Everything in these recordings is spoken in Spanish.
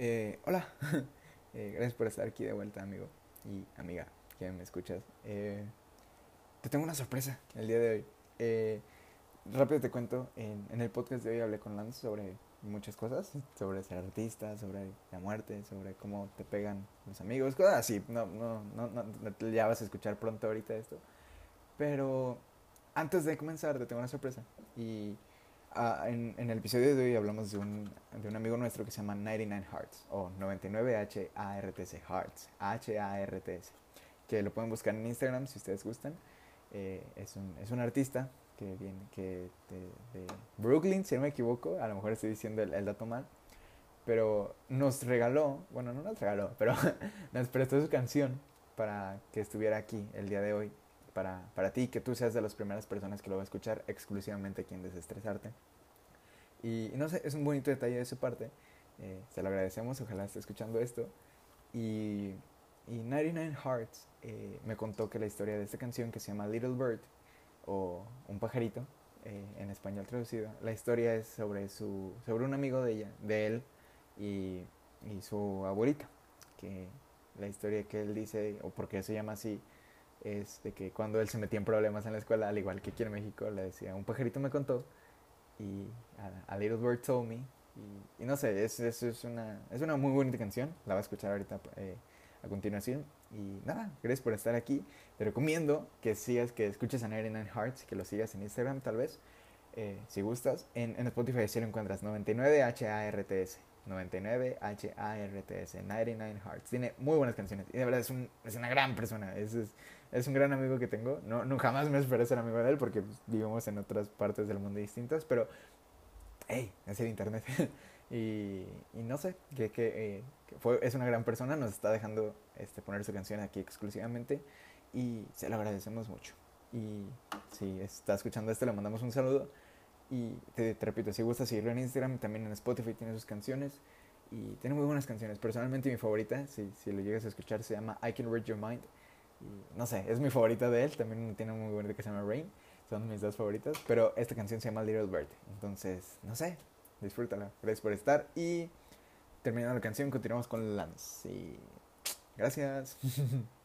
Eh, hola, eh, gracias por estar aquí de vuelta, amigo y amiga que me escuchas. Eh, te tengo una sorpresa el día de hoy. Rápido te cuento, en, en, el podcast de hoy hablé con Lance sobre muchas cosas, sobre ser artista, sobre la muerte, sobre cómo te pegan los amigos, cosas así. No, no, no, no, ya vas a escuchar pronto ahorita esto. Pero antes de comenzar te tengo una sorpresa y Uh, en, en, el episodio de hoy hablamos de un, de un amigo nuestro que se llama 99 Hearts o 99 H-A-R-T-C Hearts, H-A-R-T-S, que lo pueden buscar en Instagram si ustedes gustan. Eh, es, un, es un artista que viene que de, Brooklyn, si no me equivoco, a lo mejor estoy diciendo el dato mal, pero nos regaló, bueno, no nos regaló, pero nos prestó su canción para que estuviera aquí el día de hoy para, para ti, que tú seas de las primeras personas que lo va a escuchar exclusivamente aquí en Desestresarte. Y, no sé, es un bonito detalle de su parte. Eh, se lo agradecemos, ojalá esté escuchando esto. Y, y 99 Hearts eh, me contó que la historia de esta canción que se llama Little Bird, o Un pajarito, eh, en español traducido, la historia es sobre, su, sobre un amigo de ella, de él y, y su abuelita. Que la historia que él dice, o porque se llama así, es de que cuando él se metía en problemas en la escuela, al igual que aquí en México, le decía, un pajarito me contó y a, Little Bird Told Me. Y, no sé, es, es, es, una, es una muy bonita canción, la va a escuchar ahorita eh, a continuación. Y nada, gracias por estar aquí. Te recomiendo que sigas, que escuches a 99 Hearts, que lo sigas en Instagram tal vez, eh, si gustas. En, en Spotify si lo encuentras 99 H-A-R-T-S. 99 H-A-R-T-S, 99 Hearts. Tiene muy buenas canciones y de verdad es, un, es una gran persona. Es, es un gran amigo que tengo. No, no jamás me esperé ser amigo de él porque pues, vivimos en otras partes del mundo distintas, pero, hey, es el internet. y, y, no sé, que, eh, que, fue, es una gran persona, nos está dejando este, poner su canción aquí exclusivamente y se lo agradecemos mucho. Y si está escuchando esto, le mandamos un saludo. Y te, te repito, si gusta seguirlo en Instagram, también en Spotify tiene sus canciones. Y tiene muy buenas canciones. Personalmente mi favorita, si, si lo llegas a escuchar, se llama I Can Read Your Mind. No sé, es mi favorita de él. También tiene muy bonita que se llama Rain. Son mis dos favoritas. Pero esta canción se llama Little Bird. Entonces, no sé, disfrútala. Gracias por estar. Y terminando la canción, continuamos con Lance. Y gracias.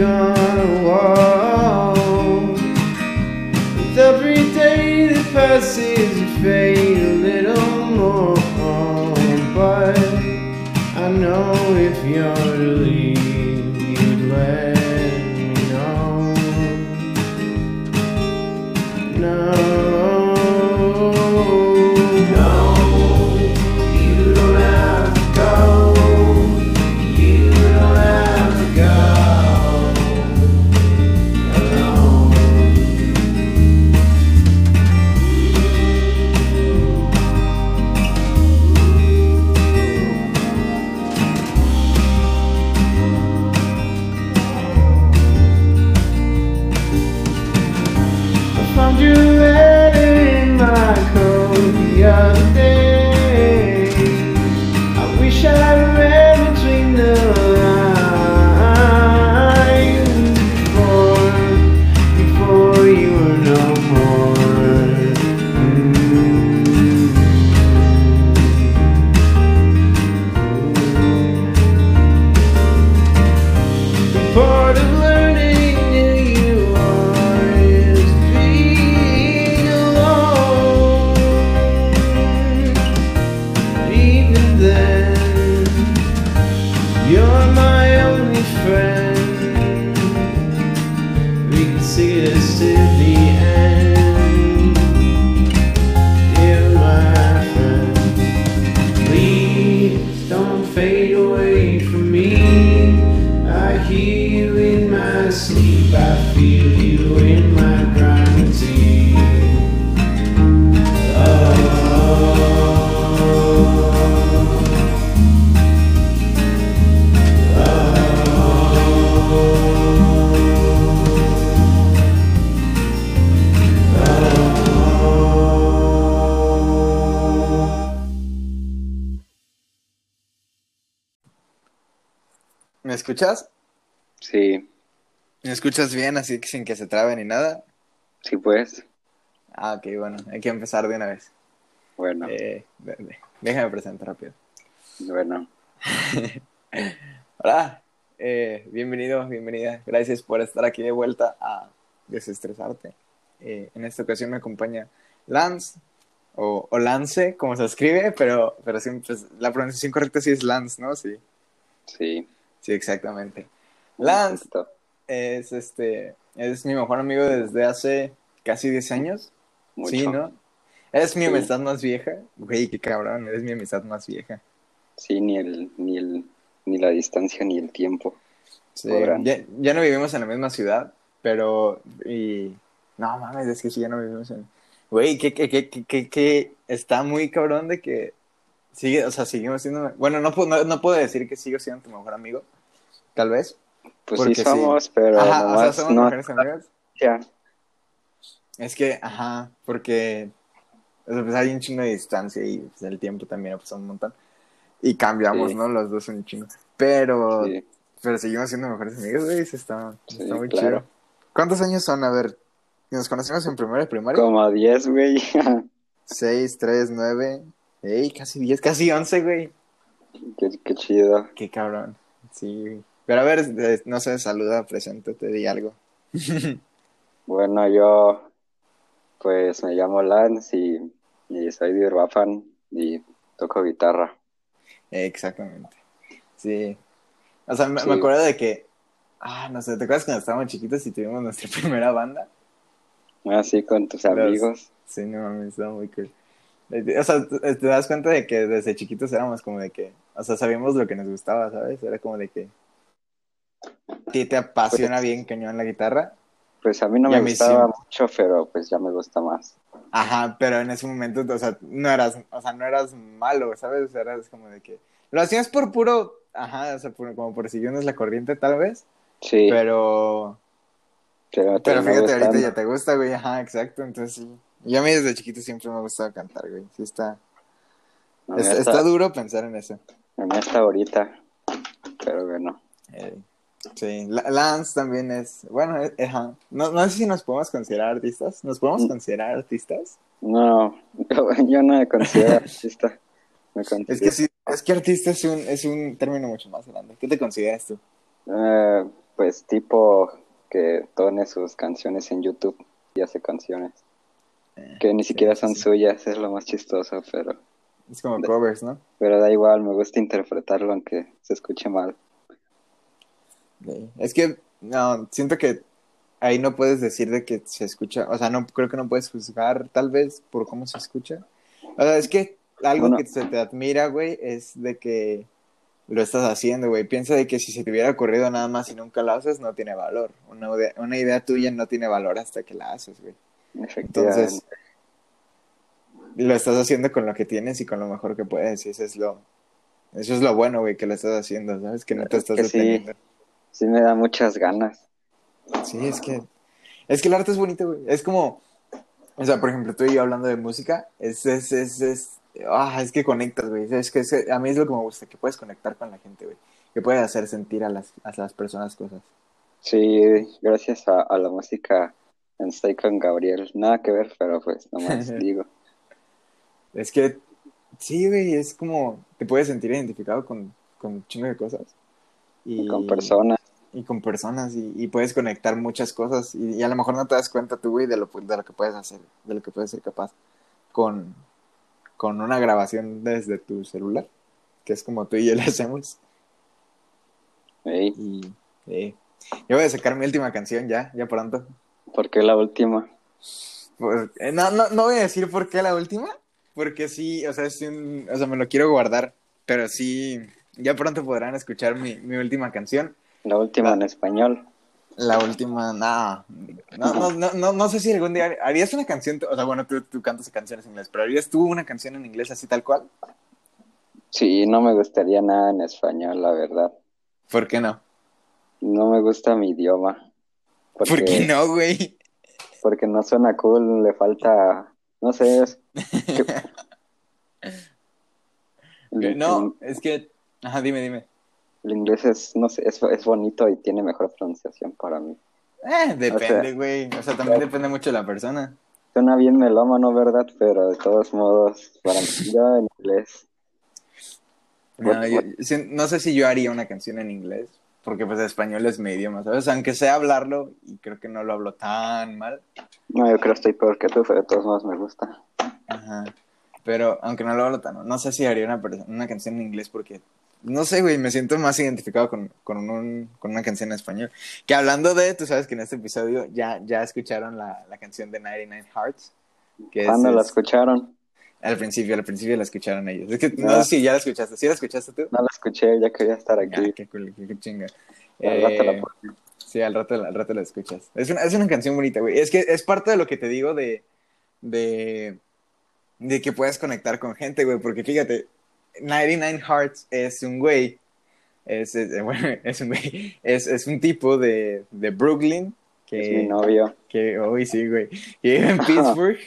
gone. Whoa. With every day that passes, you fade escuchas? Sí, ¿Me escuchas bien, así que sin que se trabe ni nada? sí pues. Ah, ok, bueno, hay que empezar de una vez. Bueno, Eh, déjame presentar rápido. bueno. Hola, eh, bienvenido, bienvenida. Gracias por estar aquí de vuelta a Desestresarte. Eh, en esta ocasión me acompaña Lance, o, o Lance, como se escribe, pero, pero siempre es- la pronunciación correcta sí es Lance, ¿no? Sí, Sí. Sí, exactamente. Lance es, este, es mi mejor amigo desde hace casi 10 años. Mucho. Sí, ¿no? Es mi Sí. amistad más vieja. Güey, qué cabrón, es mi amistad más vieja. Sí, ni el, ni el, ni la distancia ni el tiempo. Sí, ya, ya no vivimos en la misma ciudad, pero... Y... No mames, es que sí, ya no vivimos en... Güey, que, que, que, que está muy cabrón de que... Sigue, o sea, seguimos siendo... Bueno, no, no, no puedo decir que sigo siendo tu mejor amigo, tal vez. Pues Porque sí sí. somos, pero Ajá, o sea, nomás somos no. mejores amigos. Ya. Es que, ajá, porque... O sea, pues hay un chingo de distancia y pues, el tiempo también ha pasado un montón. Y cambiamos, Sí. ¿no? Los dos un chingo. Pero... Sí, Pero seguimos siendo mejores amigos, güey. Está, está muy claro. chido. ¿Cuántos años son? A ver, nos conocimos en primero de primaria. como 10, güey. Seis, tres, nueve. Ey, casi diez, casi once, güey. qué, qué chido. Qué cabrón. Sí, güey. Pero a ver, no sé, saluda, preséntate, di algo. Bueno, yo pues me llamo Lance y, y soy de Uruapan y toco guitarra. Exactamente. Sí. O sea, me, Sí. me acuerdo de que. Ah, no sé, ¿te acuerdas cuando estábamos chiquitos y tuvimos nuestra primera banda? Así con tus Los- amigos. Sí, no mames, estaba muy cool. Eh, O sea, te das cuenta de que desde chiquitos éramos como de que, o sea, sabíamos lo que nos gustaba, ¿sabes? Era como de que a ti te apasiona bien cañón la guitarra. Pues a mí no me gustaba sí. mucho, pero pues ya me gusta más. Ajá, pero en ese momento, o sea, no eras, o sea, no eras malo, ¿sabes? O sea, eras como de que lo hacías por puro, ajá, o sea, por- como por siguiendo la corriente tal vez, Sí, pero pero, fíjate, ahorita ya te gusta, güey, ajá, exacto, entonces sí. Y a mí desde chiquito siempre me ha gustado cantar, güey. Sí está es- está duro pensar en eso. a mí hasta ahorita. Pero bueno. Eh, sí, La- Lance también es, bueno, eh, ajá. No, no sé si nos podemos considerar artistas. ¿Nos podemos Mm. considerar artistas? No, yo, no me considero artista. Me Es considero, que sí, es que artista es un, es un término mucho más grande. ¿Qué te consideras tú? eh, pues tipo que pone sus canciones en YouTube y hace canciones. Que ni siquiera son sí. suyas, es lo más chistoso, pero, Es como covers, ¿no? pero da igual, me gusta interpretarlo aunque se escuche mal. Es que, no, siento que ahí no puedes decir de que se escucha, o sea, no creo que no puedes juzgar tal vez por cómo se escucha. O sea, es que algo Bueno. que se te admira, güey, es de que lo estás haciendo, güey. Piensa de que si se te hubiera ocurrido nada más y nunca lo haces, no tiene valor. Una, una idea tuya no tiene valor hasta que la haces, güey. Efectivamente. Entonces, lo estás haciendo con lo que tienes y con lo mejor que puedes. Y eso es lo, eso es lo bueno, güey, que lo estás haciendo, ¿sabes? Que no te Es estás que sí. deteniendo. sí me da muchas ganas. Sí, es que, es que el arte es bonito, güey. Es como, o sea, por ejemplo, tú y yo hablando de música, es, es, es, es, ah, es que conectas, güey. Es que es que a mí es lo que me gusta, que puedes conectar con la gente, güey. Que puedes hacer sentir a las, a las personas cosas. Sí, gracias a, a la música estoy con Gabriel. Nada que ver, pero pues nomás digo. Es que, sí, güey, es como, te puedes sentir identificado con, con un chingo de cosas. Y, Con personas. y con personas y, y puedes conectar muchas cosas y, y a lo mejor no te das cuenta tú, güey, de lo, de lo que puedes hacer, de lo que puedes ser capaz con, con una grabación desde tu celular, que es como tú y yo le hacemos. Y eh, yo voy a sacar mi última canción ya, ya pronto. ¿Por qué la última? Pues, eh, no, no, no voy a decir por qué la última, porque sí, o sea, es un, o sea, me lo quiero guardar, pero sí, ya pronto podrán escuchar mi, mi última canción. La última en español. La última, no, no, no, no, no, no sé si algún día harías una canción, o sea, bueno, tú, tú cantas canciones en inglés, pero harías tú una canción en inglés así tal cual, Sí, no me gustaría nada en español, la verdad. ¿por qué no? No me gusta mi idioma. Porque, ¿Por qué no, güey? Porque no suena cool, le falta, no sé, es No, es que, ajá, dime, dime. el inglés es, no sé, es, es bonito y tiene mejor pronunciación para mí. Eh, depende, güey. O sea, también depende mucho de la persona. Suena bien melómano, ¿verdad? Pero de todos modos, para mí, yo en inglés. Yo- no sé si yo haría una canción en inglés, porque pues español es mi idioma, ¿sabes? Aunque sé hablarlo, y creo que no lo hablo tan mal. No, yo creo que estoy peor que tú, pero de todos modos me gusta. Ajá. Pero aunque no lo hablo tan, no sé si haría una, una canción en inglés porque, no sé, güey, me siento más identificado con, con, un- con una canción en español. Que hablando de, tú sabes que en este episodio ya, ya escucharon la, la canción de 99 Hearts. Que es- ¿Cuándo la es- escucharon? Al principio, al principio la escucharon ellos. Es que no, No. sé si ya la escuchaste. ¿Sí la escuchaste tú? No la escuché, ya quería estar Ah, aquí. qué cool, qué, qué chinga. Al rato la Eh, pongo. Sí, al rato, al rato la escuchas. Es una, es una canción bonita, güey. Es que es parte de lo que te digo de, de, de que puedes conectar con gente, güey. Porque fíjate, 99 Hearts es un güey. Es, es- bueno, es un güey. Es, es un tipo de, de Brooklyn que, Es mi novio. que hoy sí, güey, que vive en Pittsburgh.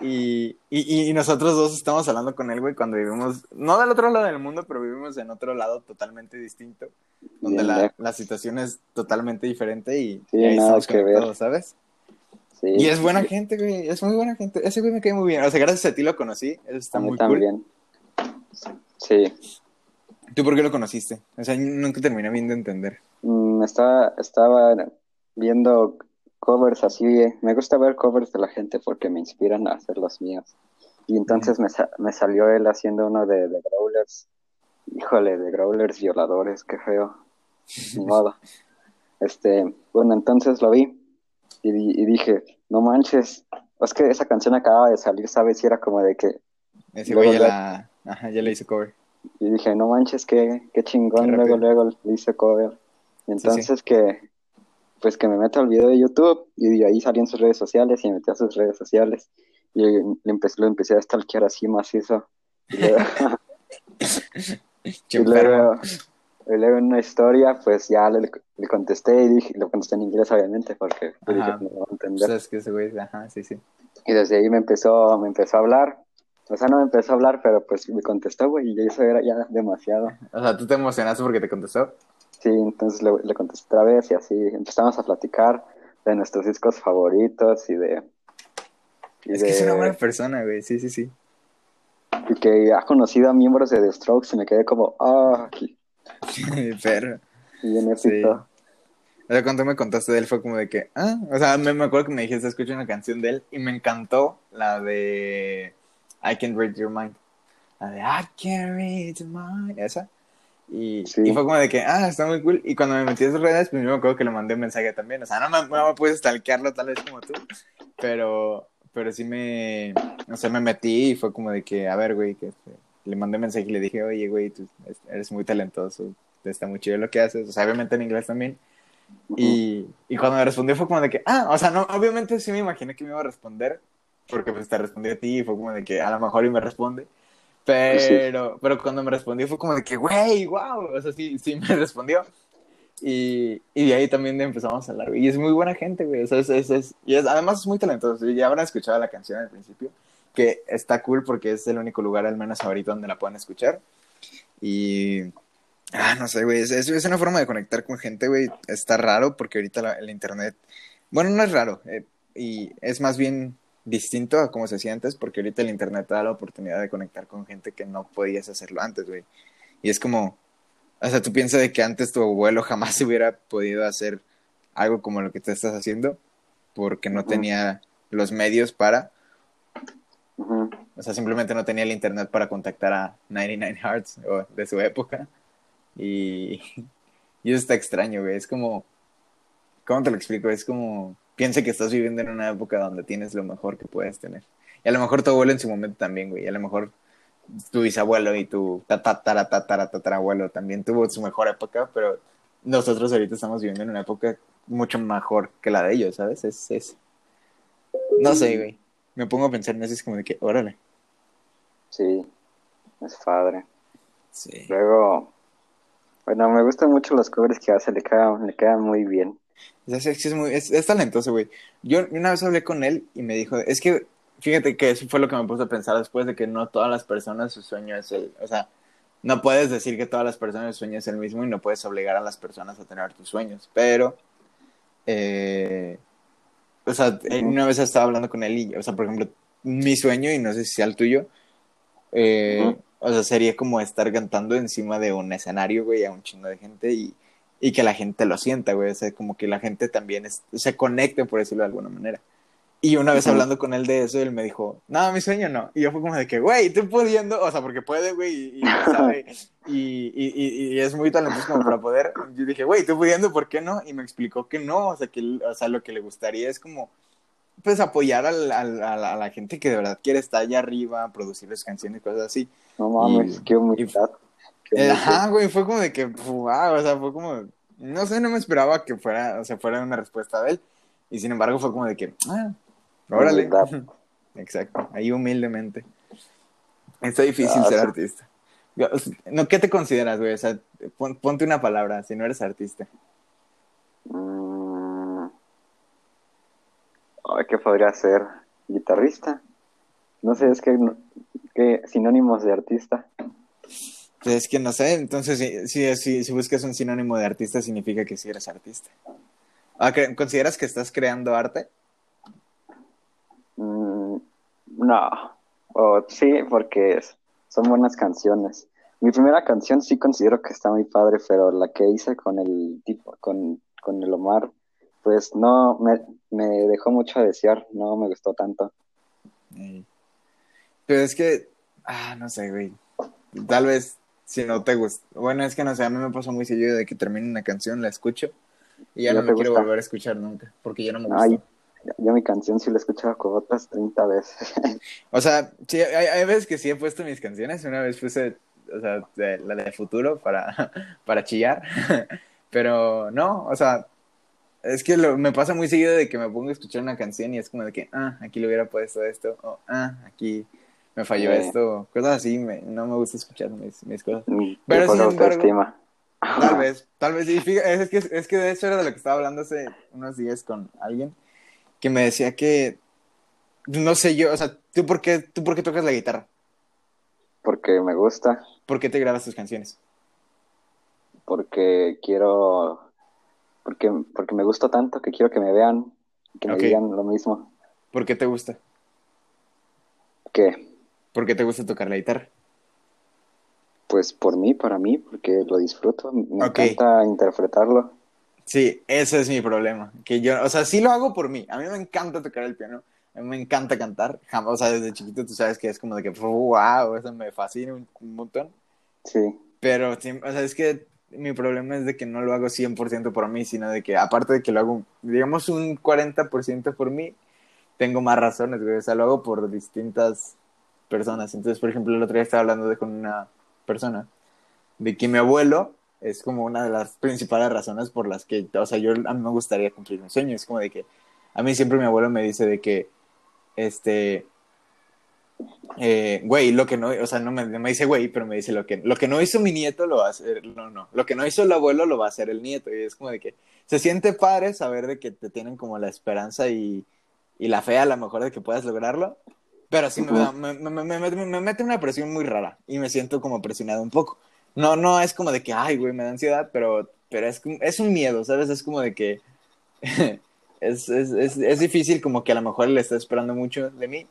Y, y, y nosotros dos estamos hablando con él, güey, cuando vivimos, no del otro lado del mundo, pero vivimos en otro lado totalmente distinto, donde la, la situación es totalmente diferente y, Sí, y ahí nada estamos que ver. conectados, ¿sabes? Sí. Y es buena gente, güey, es muy buena gente. Ese güey me cae muy bien. O sea, gracias a ti lo conocí, eso está A mí muy cool. también. Sí. ¿Tú por qué lo conociste? O sea, nunca terminé bien de entender. Mm, estaba, estaba viendo covers así. Me gusta ver covers de la gente porque me inspiran a hacer los míos. Y entonces me, sa- me salió él haciendo uno de, de Growlers. Híjole, de Growlers violadores, qué feo. Ni modo. Este, bueno, entonces lo vi y, di- y dije, no manches, es que esa canción acababa de salir, ¿sabes? Y era como de que, Ese Luego güey ya la... Ajá, ya le hizo cover. y dije, no manches, qué, qué chingón, Qué luego, luego le hice cover. Y entonces que, pues que me meto al video de YouTube y de ahí salí en sus redes sociales y me metí a sus redes sociales y le empecé, lo empecé a stalkear así macizo. Y luego, y luego, y luego en una historia, pues ya le, le contesté y dije, lo contesté en inglés obviamente porque dije, Ajá. no lo a entender. sea, es que ese güey, ajá, sí, sí. Y desde ahí me empezó, me empezó a hablar. O sea, no me empezó a hablar, pero pues me contestó, güey, y eso era ya demasiado. O sea, tú te emocionaste porque te contestó. Sí, entonces le, le contesté otra vez y así empezamos a platicar de nuestros discos favoritos y de... y Es que es una buena persona, güey, sí, sí, sí. y que ha conocido a miembros de The Strokes y me quedé como, ah, Pero, bien Sí. o sea, cuando me contaste de él fue como de que, ah, o sea, me, me acuerdo que me dijiste, escucha una canción de él y me encantó la de I Can Read Your Mind. La de I Can Read Your Mind, esa. Y, Sí. y fue como de que, ah, está muy cool. Y cuando me metí a sus redes, pues yo me acuerdo que le mandé un mensaje también. O sea, no me, no me pude stalkearlo tal vez como tú, pero, pero sí me, o sea, me metí y fue como de que, a ver, güey, que este, le mandé un mensaje y le dije, oye, güey, tú eres muy talentoso, está muy chido lo que haces. O sea, obviamente en inglés también. Y, y cuando me respondió fue como de que, ah, o sea, no, obviamente sí me imaginé que me iba a responder, porque pues te respondí a ti y fue como de que a lo mejor y me responde. Pero, pero cuando me respondió fue como de que, güey, wow, o sea, sí, sí me respondió. Y, y de ahí también empezamos a hablar. Y es muy buena gente, güey. O sea, es, es, es- y es, además es muy talentoso. Ya habrán escuchado la canción al principio, que está cool porque es el único lugar, al menos ahorita, donde la pueden escuchar. Y, ah, no sé, güey. Es, es, es una forma de conectar con gente, güey. Está raro porque ahorita la- el internet, bueno, no es raro. eh, y es más bien distinto a como se hacía antes, porque ahorita el internet te da la oportunidad de conectar con gente que no podías hacerlo antes, güey. Y es como, o sea, tú piensas de que antes tu abuelo jamás hubiera podido hacer algo como lo que tú estás haciendo, porque no tenía los medios para, o sea, simplemente no tenía el internet para contactar a 99 Hearts o de su época. Y, y eso está extraño, güey. Es como, ¿cómo te lo explico? Es como, piensa que estás viviendo en una época donde tienes lo mejor que puedes tener. Y a lo mejor tu abuelo en su momento también, güey. Y a lo mejor tu bisabuelo y tu tatara, tatara, tatarabuelo también tuvo su mejor época, pero nosotros ahorita estamos viviendo en una época mucho mejor que la de ellos, ¿sabes? Es, es... No sé, güey. Me pongo a pensar en eso es como de que, órale. Sí, es padre. Sí. Luego, bueno, me gustan mucho los covers que hace, le quedan, le quedan muy bien. Es, es, es muy, es, es talentoso, güey. Yo una vez hablé con él y me dijo, es que, fíjate que eso fue lo que me puse a pensar después de que no todas las personas su sueño es el, o sea, no puedes decir que todas las personas sueñan el mismo y no puedes obligar a las personas a tener tus sueños, pero, eh, o sea, una vez estaba hablando con él y, o sea, por ejemplo, mi sueño, y no sé si sea el tuyo, eh, Ujú. o sea, sería como estar cantando encima de un escenario, güey, a un chingo de gente y, y que la gente lo sienta, güey, o sea, como que la gente también es- se conecte, por decirlo de alguna manera. Y una vez hablando con él de eso, él me dijo, no, mi sueño no. Y yo fue como de que, güey, tú pudiendo, o sea, porque puede, güey, y, y sabe, y, y, y, es muy talentoso como para poder. Yo dije, güey, tú pudiendo, ¿por qué no? Y me explicó que no, o sea, que o sea, lo que le gustaría es como, pues, apoyar al- al- a, la, a la gente que de verdad quiere estar allá arriba, producirles canciones y cosas así. No mames, qué humildad. Eh. Ajá, güey, fue como de que, wow, o sea, fue como, no sé, no me esperaba que fuera, o sea, fuera una respuesta de él. Y sin embargo fue como de que, ah, órale. Humildad. Exacto, ahí humildemente. Está difícil Ah, ser sí. artista. No, ¿qué te consideras, güey? O sea, pon- ponte una palabra si no eres artista. Mm. Ay, ¿Qué podría ser? ¿Guitarrista? No sé, es que, que sinónimos de artista. Pues es que no sé, entonces si, si, si, si buscas un sinónimo de artista significa que sí eres artista. Ah, ¿cre- ¿Consideras que estás creando arte? Mm, no. O sí, porque son buenas canciones. Mi primera canción sí considero que está muy padre, pero la que hice con el tipo, con, con el Omar, pues no, me, me dejó mucho a desear, no me gustó tanto. Pero es que, ah, no sé, güey. Tal vez si no te gusta. Bueno, es que no sé, a mí me pasa muy seguido de que termino una canción, la escucho y ya ¿No no, la quiero gusta? volver a escuchar nunca, porque ya no me gusta. Ay, yo mi canción sí la he escuchado como otras 30 veces. O sea, sí, hay, hay veces que sí he puesto mis canciones. Una vez puse, o sea, de- la de futuro para, para chillar. Pero no, o sea, es que lo- me pasa muy seguido de que me pongo a escuchar una canción y es como de que, ah, aquí le hubiera puesto esto, o ah, aquí me falló Sí. esto, cosas así, me- no me gusta escuchar mis, mis cosas. Pero, sin embargo, autoestima. Tal vez, tal vez, y fíjate, es que, es que de hecho era de lo que estaba hablando hace unos días con alguien que me decía que, no sé yo, o sea, ¿tú por qué, tú por qué tocas la guitarra? Porque me gusta, ¿Por qué te grabas tus canciones? porque quiero, porque, porque me gusta tanto que quiero que me vean, que me digan lo mismo. ¿Por qué te gusta? que ¿Por qué te gusta tocar la guitarra? Pues por mí, para mí, porque lo disfruto, me Ok. encanta interpretarlo. Sí, ese es mi problema. Que yo, o sea, sí lo hago por mí. A mí me encanta tocar el piano. A mí me encanta cantar. Jamás, o sea, desde chiquito tú sabes que es como de que, wow, eso me fascina un, un montón. Sí, Pero, o sea, es que mi problema es de que no lo hago 100% por mí, sino de que, aparte de que lo hago, digamos, un 40% por mí, tengo más razones, güey. O sea, lo hago por distintas personas. Entonces, por ejemplo, el otro día estaba hablando de, con una persona de que mi abuelo es como una de las principales razones por las que, o sea, yo a mí me gustaría cumplir un sueño. Es como de que, a mí siempre mi abuelo me dice de que, este, eh, güey, lo que no, o sea, no me, me dice güey, pero me dice lo que, lo que no hizo mi nieto lo va a hacer, no, no, lo que no hizo el abuelo lo va a hacer el nieto. Y es como de que se siente padre saber de que te tienen como la esperanza y, y la fe a lo mejor de que puedas lograrlo. Pero sí me, da- me, me, me, me- me mete una presión muy rara y me siento como presionado un poco. No, no es como de que, ay, güey, me da ansiedad, pero, pero es, es un miedo, ¿sabes? Es como de que es, es, es, es difícil como que a lo mejor le está esperando mucho de mí.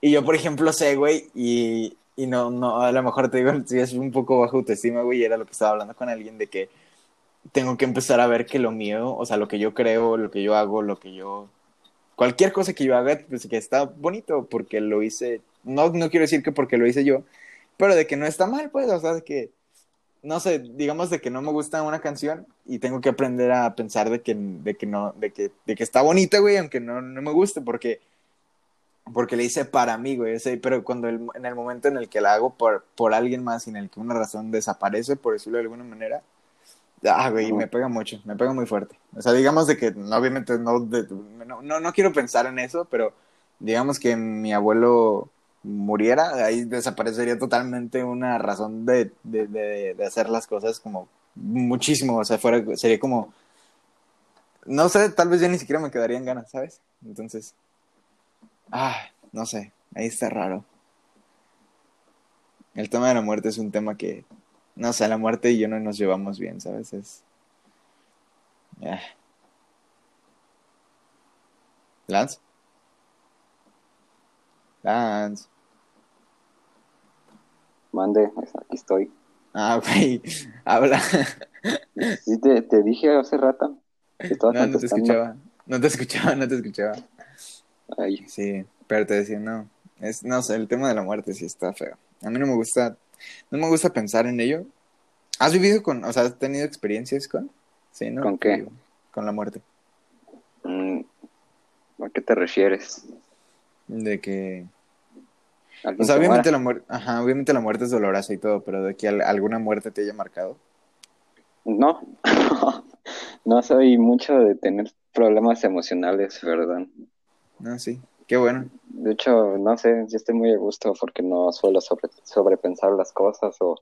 Y yo, por ejemplo, sé, güey, y, y no, no, a lo mejor te digo, sí es un poco baja autoestima, güey, era lo que estaba hablando con alguien de que tengo que empezar a ver que lo mío, o sea, lo que yo creo, lo que yo hago, lo que yo... Cualquier cosa que yo haga, pues que está bonito porque lo hice, no, no quiero decir que porque lo hice yo, pero de que no está mal, pues, o sea, de que, no sé, digamos de que no me gusta una canción y tengo que aprender a pensar de que, de que no, de que, de que está bonita, güey, aunque no, no me guste, porque, porque le hice para mí, güey, pero cuando el- en el momento en el que la hago por, por alguien más y en el que una razón desaparece, por decirlo de alguna manera, ah, güey, me pega mucho, me pega muy fuerte. O sea, digamos de que, no, obviamente, no, de- no, no, no quiero pensar en eso, pero digamos que mi abuelo muriera, ahí desaparecería totalmente una razón de, de, de, de hacer las cosas como muchísimo, o sea, fuera, sería como, no sé, tal vez ya ni siquiera me quedarían ganas, ¿sabes? Entonces, ah, no sé, ahí está raro. El tema de la muerte es un tema que, no sé, la muerte y yo no nos llevamos bien, ¿sabes? Es... Ah. Lance. Lance. Mande, aquí estoy. Ah, güey, habla. Sí, te, te dije hace rato. No, no te escuchaba. No te escuchaba, no te escuchaba. Ay, Sí, pero te decía, no. Es, no sé, el tema de la muerte sí está feo. A mí no me gusta, no me gusta pensar en ello. ¿Has vivido con, o sea, has tenido experiencias con? Sí, ¿no? ¿Con qué? Con la muerte. mm, ¿a qué te refieres? De que, ¿Alguien o sea, se obviamente la muerte, ajá, obviamente la muerte es dolorosa y todo, pero de que al- alguna muerte te haya marcado. No, no soy mucho de tener problemas emocionales, ¿verdad? No, sí, qué bueno. De hecho, no sé, yo estoy muy a gusto porque no suelo sobre, sobrepensar las cosas o,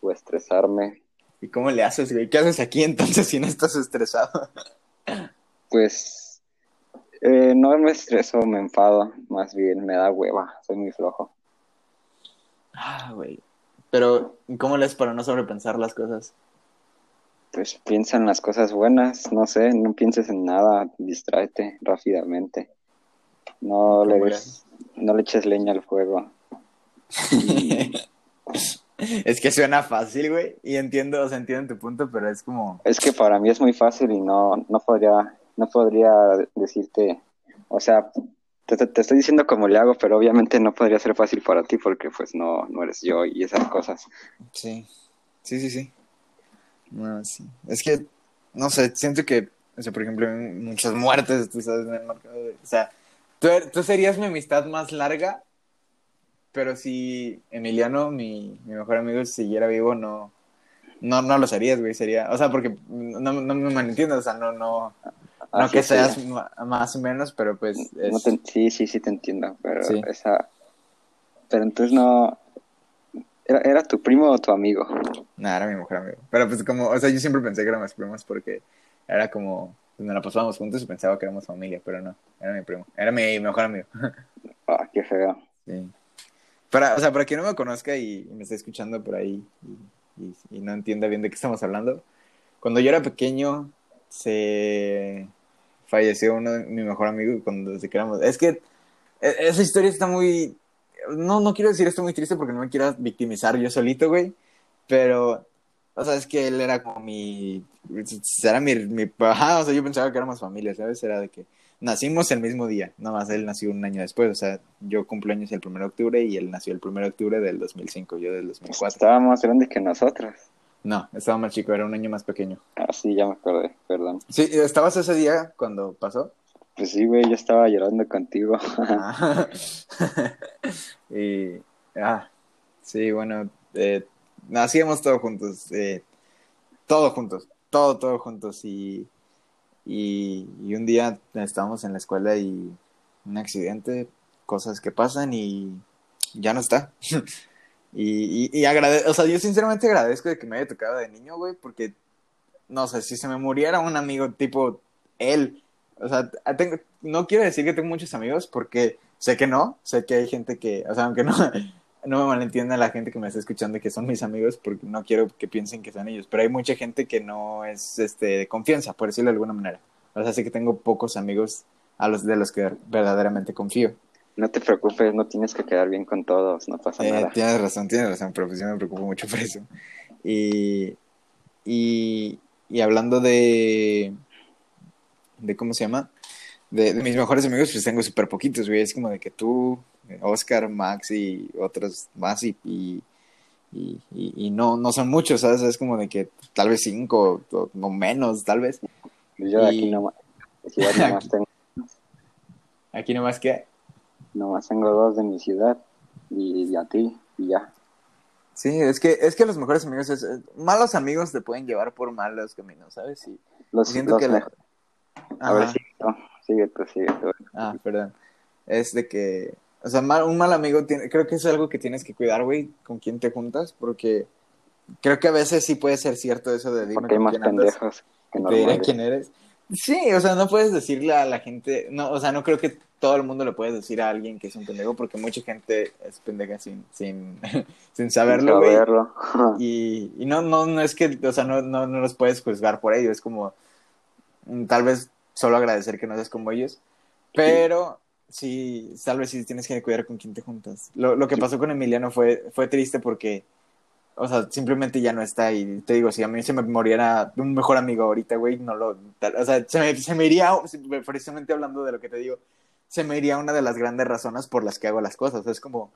o estresarme. ¿Y cómo le haces, güey? ¿Qué haces aquí entonces si no estás estresado? Pues eh, no me estreso, me enfado, más bien me da hueva, soy muy flojo. Ah, güey. Pero, ¿cómo le haces para no sobrepensar las cosas? Pues piensa en las cosas buenas, no sé, no pienses en nada, distráete rápidamente. No le ¿Cómo le des- no le eches leña al fuego. Es que suena fácil, güey, y entiendo, o sea, entiendo tu punto, pero es como, Es que para mí es muy fácil y no, no podría, no podría decirte, o sea, te, te- estoy diciendo cómo le hago, pero obviamente no podría ser fácil para ti porque pues no, no eres yo y esas cosas. sí, sí, sí, sí. No, sí. Es que, no sé, siento que, o sea, por ejemplo, muchas muertes, tú sabes, me han marcado. O sea, tú, er- tú serías mi amistad más larga, pero si Emiliano, mi, mi mejor amigo, siguiera vivo, no, no, no lo serías, güey, sería, o sea, porque no, no me malentiendas, o sea, no, no, no Así que seas sí. más o menos, pero pues es... No te- sí, sí, sí te entiendo, pero Sí. esa, pero entonces no, ¿era, era tu primo o tu amigo? Nada, era mi mejor amigo. Pero pues como, o sea, yo siempre pensé que éramos primos porque era como, nos la pasábamos juntos y pensaba que éramos familia, pero no, era mi primo, era mi mejor amigo. Ah, qué feo. Sí. Para, o sea, para quien no me conozca y, y me esté escuchando por ahí y, y- y no entienda bien de qué estamos hablando, cuando yo era pequeño se falleció uno de mi mejor amigo cuando desde que éramos... Es que e- esa historia está muy... No, no quiero decir esto muy triste porque no me quiero victimizar yo solito, güey, pero... O sea, es que él era como mi... Era mi... mi ajá, o sea, yo pensaba que éramos familia, ¿sabes? Era de que nacimos el mismo día, nada más él nació un año después, o sea, yo cumplo años el 1 de octubre y él nació el 1 de octubre del 2005, yo del 2004. Estaba más grande que nosotros. No, estaba más chico, era un año más pequeño. Ah, sí, ya me acordé, perdón. Sí, ¿estabas ese día cuando pasó? Pues sí, güey, yo estaba llorando contigo. Ah. y, ah, sí, bueno, eh, nacíamos todos juntos, eh, todos juntos, todo, todo juntos y, y, un día estábamos en la escuela y un accidente, cosas que pasan y ya no está. y y, y agrade- o sea, yo sinceramente agradezco de que me haya tocado de niño, güey, porque, no sé, si se me muriera un amigo tipo él, o sea, tengo, no quiero decir que tengo muchos amigos porque sé que no, sé que hay gente que, o sea, aunque no, no me malentienda la gente que me está escuchando que son mis amigos porque no quiero que piensen que son ellos, pero hay mucha gente que no es este, de confianza, por decirlo de alguna manera. O sea, sé que tengo pocos amigos a los de los que verdaderamente confío. No te preocupes, no tienes que quedar bien con todos, no pasa Eh, nada. tienes razón, tienes razón, pero pues yo me preocupo mucho por eso. Y, y, y hablando de, de, ¿cómo se llama? De, de mis mejores amigos, pues tengo súper poquitos, güey. Es como de que tú, Oscar, Max y otros más y, y, y, no, no son muchos, ¿sabes? Es como de que tal vez cinco o, o menos, tal vez. Yo de y- aquí nomás, de ciudad nomás tengo, Aquí nomás que... nomás tengo dos de mi ciudad y, a ti y ya. Sí, es que, es que los mejores amigos, es, malos amigos te pueden llevar por malos caminos, ¿sabes? Y, Los, Siento los que la- A ver, sigue tú, sigue tú, sigue tú. Ah, perdón. Es de que, o sea, mal- un mal amigo tiene, creo que es algo que tienes que cuidar, güey, con quién te juntas, porque creo que a veces sí puede ser cierto eso de dime Porque hay con más quién andas, pendejos que te diré normales. quién eres, Sí, o sea, no puedes decirle a la gente, no, o sea, no creo que todo el mundo le puedes decir a alguien que es un pendejo porque mucha gente es pendeja sin, sin, sin saberlo, güey. Saberlo. Y, y no, no, no es que, o sea, no, no, no los puedes juzgar por ello, es como, mm, tal vez solo agradecer que no seas como ellos, pero sí, tal vez sí tienes que cuidar con quién te juntas. Lo, lo que pasó con Emiliano fue, fue triste porque, o sea, simplemente ya no está y te digo, si a mí se me muriera un mejor amigo ahorita, güey, no lo, o sea, se me, se me iría, precisamente hablando de lo que te digo, se me iría una de las grandes razones por las que hago las cosas, es como,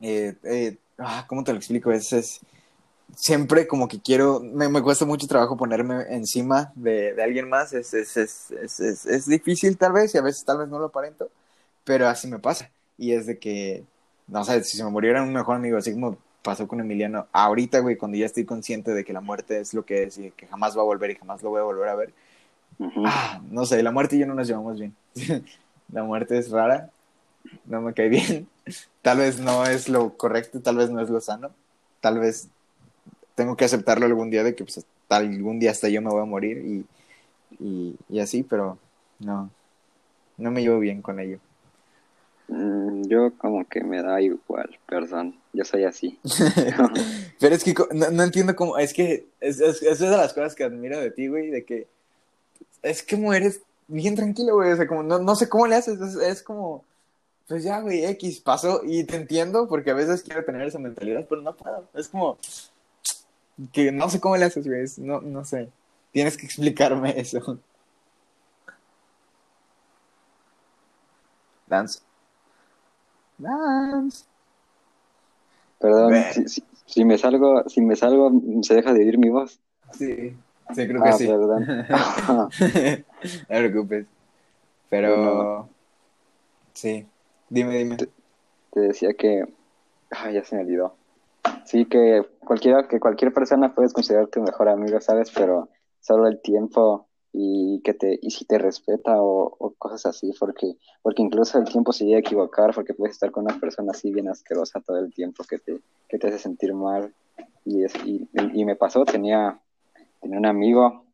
eh, eh, ah, ¿cómo te lo explico? Es, es, siempre como que quiero, me, me cuesta mucho trabajo ponerme encima de, de alguien más, es, es, es, es, es, es difícil tal vez y a veces tal vez no lo aparento, pero así me pasa. Y es de que, no sé, si se me muriera un mejor amigo, así como pasó con Emiliano, ahorita, güey, cuando ya estoy consciente de que la muerte es lo que es y que jamás va a volver y jamás lo voy a volver a ver, ah, no sé, la muerte y yo no nos llevamos bien. la muerte es rara, no me cae bien. Tal vez no es lo correcto, tal vez no es lo sano, tal vez tengo que aceptarlo algún día de que pues, algún día hasta yo me voy a morir y, y, y así, pero no, no me llevo bien con ello. Mm, Yo como que me da igual, perdón, yo soy así. Pero es que no, no entiendo cómo, es que es, es, es de las cosas que admiro de ti, güey, de que es como eres bien tranquilo, güey, o sea, como no, no sé cómo le haces, es, es como, pues ya, güey, X, pasó, y te entiendo porque a veces quiero tener esa mentalidad, pero no puedo, es como que no sé cómo le haces, güey, no, no sé, tienes que explicarme eso. Dance. Perdón, si, si- si me salgo, si me salgo, se deja de oír mi voz. Sí, sí, creo que Ah, sí. perdón. no te preocupes. Pero, Bueno. sí, dime, dime. Te decía que, ay, ya se me olvidó. Sí, que cualquiera, que cualquier persona puedes considerar tu mejor amigo, ¿sabes? Pero solo el tiempo y que te, y si te respeta o, o cosas así, porque, porque incluso el tiempo se llega a equivocar, porque puedes estar con una persona así bien asquerosa todo el tiempo que te, que te hace sentir mal. Y, es, y, y me pasó, tenía, tenía un amigo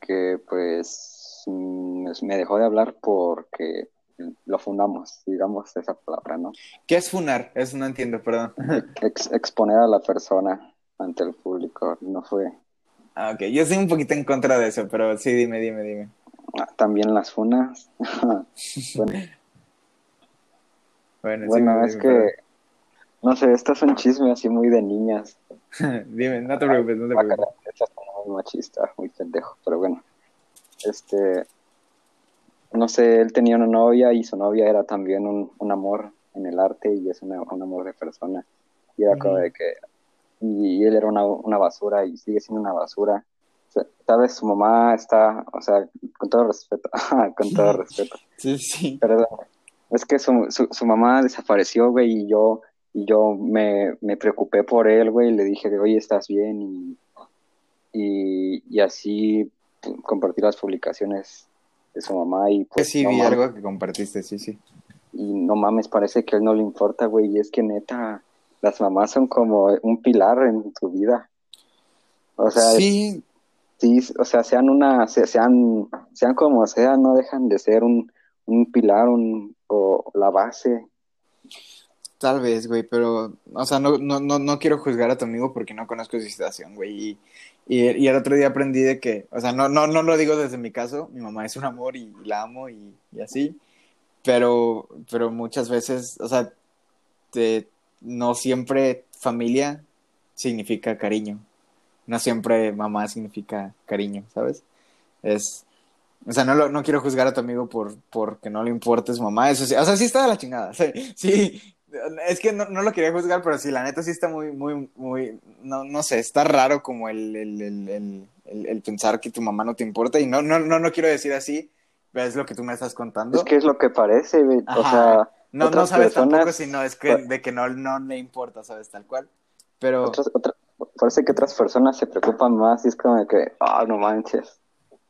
que pues mm, me dejó de hablar porque lo fundamos, digamos esa palabra, ¿no? ¿Qué es funar? Eso no entiendo, perdón. Ex- exponer a la persona ante el público, no fue. Ah, ok, yo estoy un poquito en contra de eso, pero sí, dime, dime, dime. Ah, También las funas. bueno, Bueno, bueno, es dime, que, no sé, esto es un chisme así muy de niñas. Dime, no te preocupes, no te Guácala, preocupes. esto está muy machista, muy pendejo, pero bueno. Este, no sé, él tenía una novia y su novia era también un, un amor en el arte y es una- un amor de persona. Y era como de que, y él era una, una basura y sigue siendo una basura. O sea, Sabes, su mamá está, o sea, con todo respeto, con todo respeto, Sí, sí. perdón, es que su, su, su mamá desapareció, güey, y yo, y yo me, me preocupé por él, güey, y le dije que, oye, ¿estás bien? Y, y, y así compartí las publicaciones de su mamá y pues sí, no vi mames, algo que compartiste, sí, sí. y no mames, parece que a él no le importa, güey, y es que neta, las mamás son como un pilar en tu vida. O sea, sí, sí, o sea, sean una, se- sean, sean como sean, no dejan de ser un, un pilar, un, o la base. Tal vez, güey, pero, o sea, no, no, no, no quiero juzgar a tu amigo porque no conozco su situación, güey. Y, y, y el otro día aprendí de que, o sea, no, no, no lo digo desde mi caso, mi mamá es un amor y la amo y, y así, pero, pero muchas veces, o sea, te- no siempre familia significa cariño, no siempre mamá significa cariño, ¿sabes? Es, o sea, no, lo, no quiero juzgar a tu amigo por porque no le importe su mamá. Eso sí, o sea, sí está de la chingada. Sí, sí. es que no, no lo quería juzgar, pero sí, la neta sí está muy, muy, muy, no, no sé, está raro como el, el, el, el, pensar que tu mamá no te importa. Y no, no, no, no quiero decir así, pero es lo que tú me estás contando. Es que es lo que parece. O Ajá. sea, no, no sabes personas- tampoco si no es que de que no, no le importa, ¿sabes? Tal cual. Pero otras, otra- parece que otras personas se preocupan más y es como de que, ah, no manches.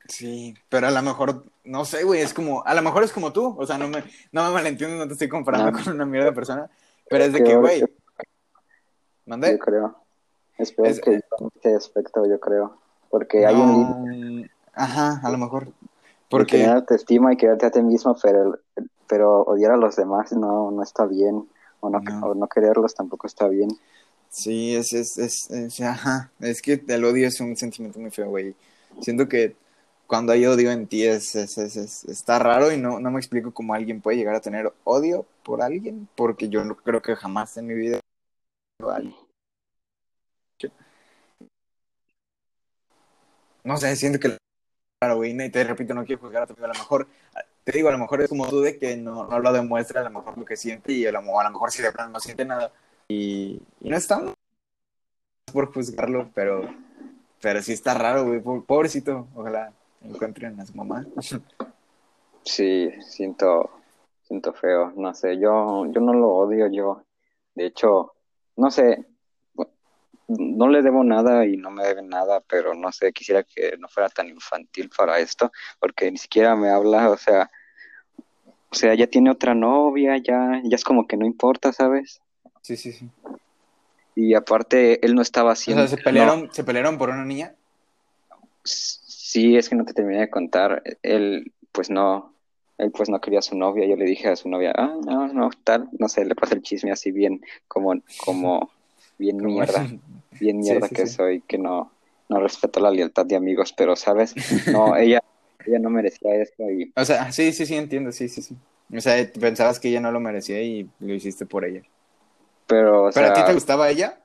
sí, pero a lo mejor, no sé, güey, es como, a lo mejor es como tú, o sea, no me, no me malentiendes, no te estoy comparando No. con una mierda de persona, pero es de que, güey, ¿mandé? Yo creo. Es peor Es- que este aspecto, yo creo. Porque hay un Ajá, a lo mejor. Porque tener autoestima y quererte a ti mismo, pero, pero odiar a los demás no, no está bien. O no, No. o no quererlos tampoco está bien. sí, es, es, es, es- ajá, es que el odio es un sentimiento muy feo, güey. Siento que cuando hay odio en ti es, es, es- es- está raro y no, no me explico cómo alguien puede llegar a tener odio por alguien, porque yo no creo que jamás en mi vida no sé, siento que claro, güey, y te repito, no quiero juzgar a tu a lo mejor, te digo, a lo mejor es como tú que no, no lo demuestra a lo mejor lo que siente y a lo, a lo mejor si de plano no siente nada y, y no está por juzgarlo, pero, pero sí está raro, güey, po- pobrecito, ojalá encuentren a su mamá. Sí, siento, siento feo. No sé, yo, yo no lo odio, yo. De hecho, no sé, no le debo nada y no me debe nada, pero no sé, quisiera que no fuera tan infantil para esto, porque ni siquiera me habla, o sea, o sea, ya tiene otra novia, ya, ya es como que no importa, ¿sabes? Sí, sí, sí. Y aparte, él no estaba O haciendo. sea, se pelearon, se pelearon por una niña. Sí, es que no te terminé de contar. Él, pues no, él pues no quería a su novia. Yo le dije a su novia, ah, no, no, tal, no sé, le pasé el chisme así bien, como, como, bien mierda, bien mierda sí, que sí. soy, que no, no respeto la lealtad de amigos, pero, ¿sabes? No, ella, ella no merecía esto y, O sea, sí, sí, sí, entiendo, sí, sí, sí. O sea, pensabas que ella no lo merecía y lo hiciste por ella. pero, o ¿Pero a ti te gustaba ella?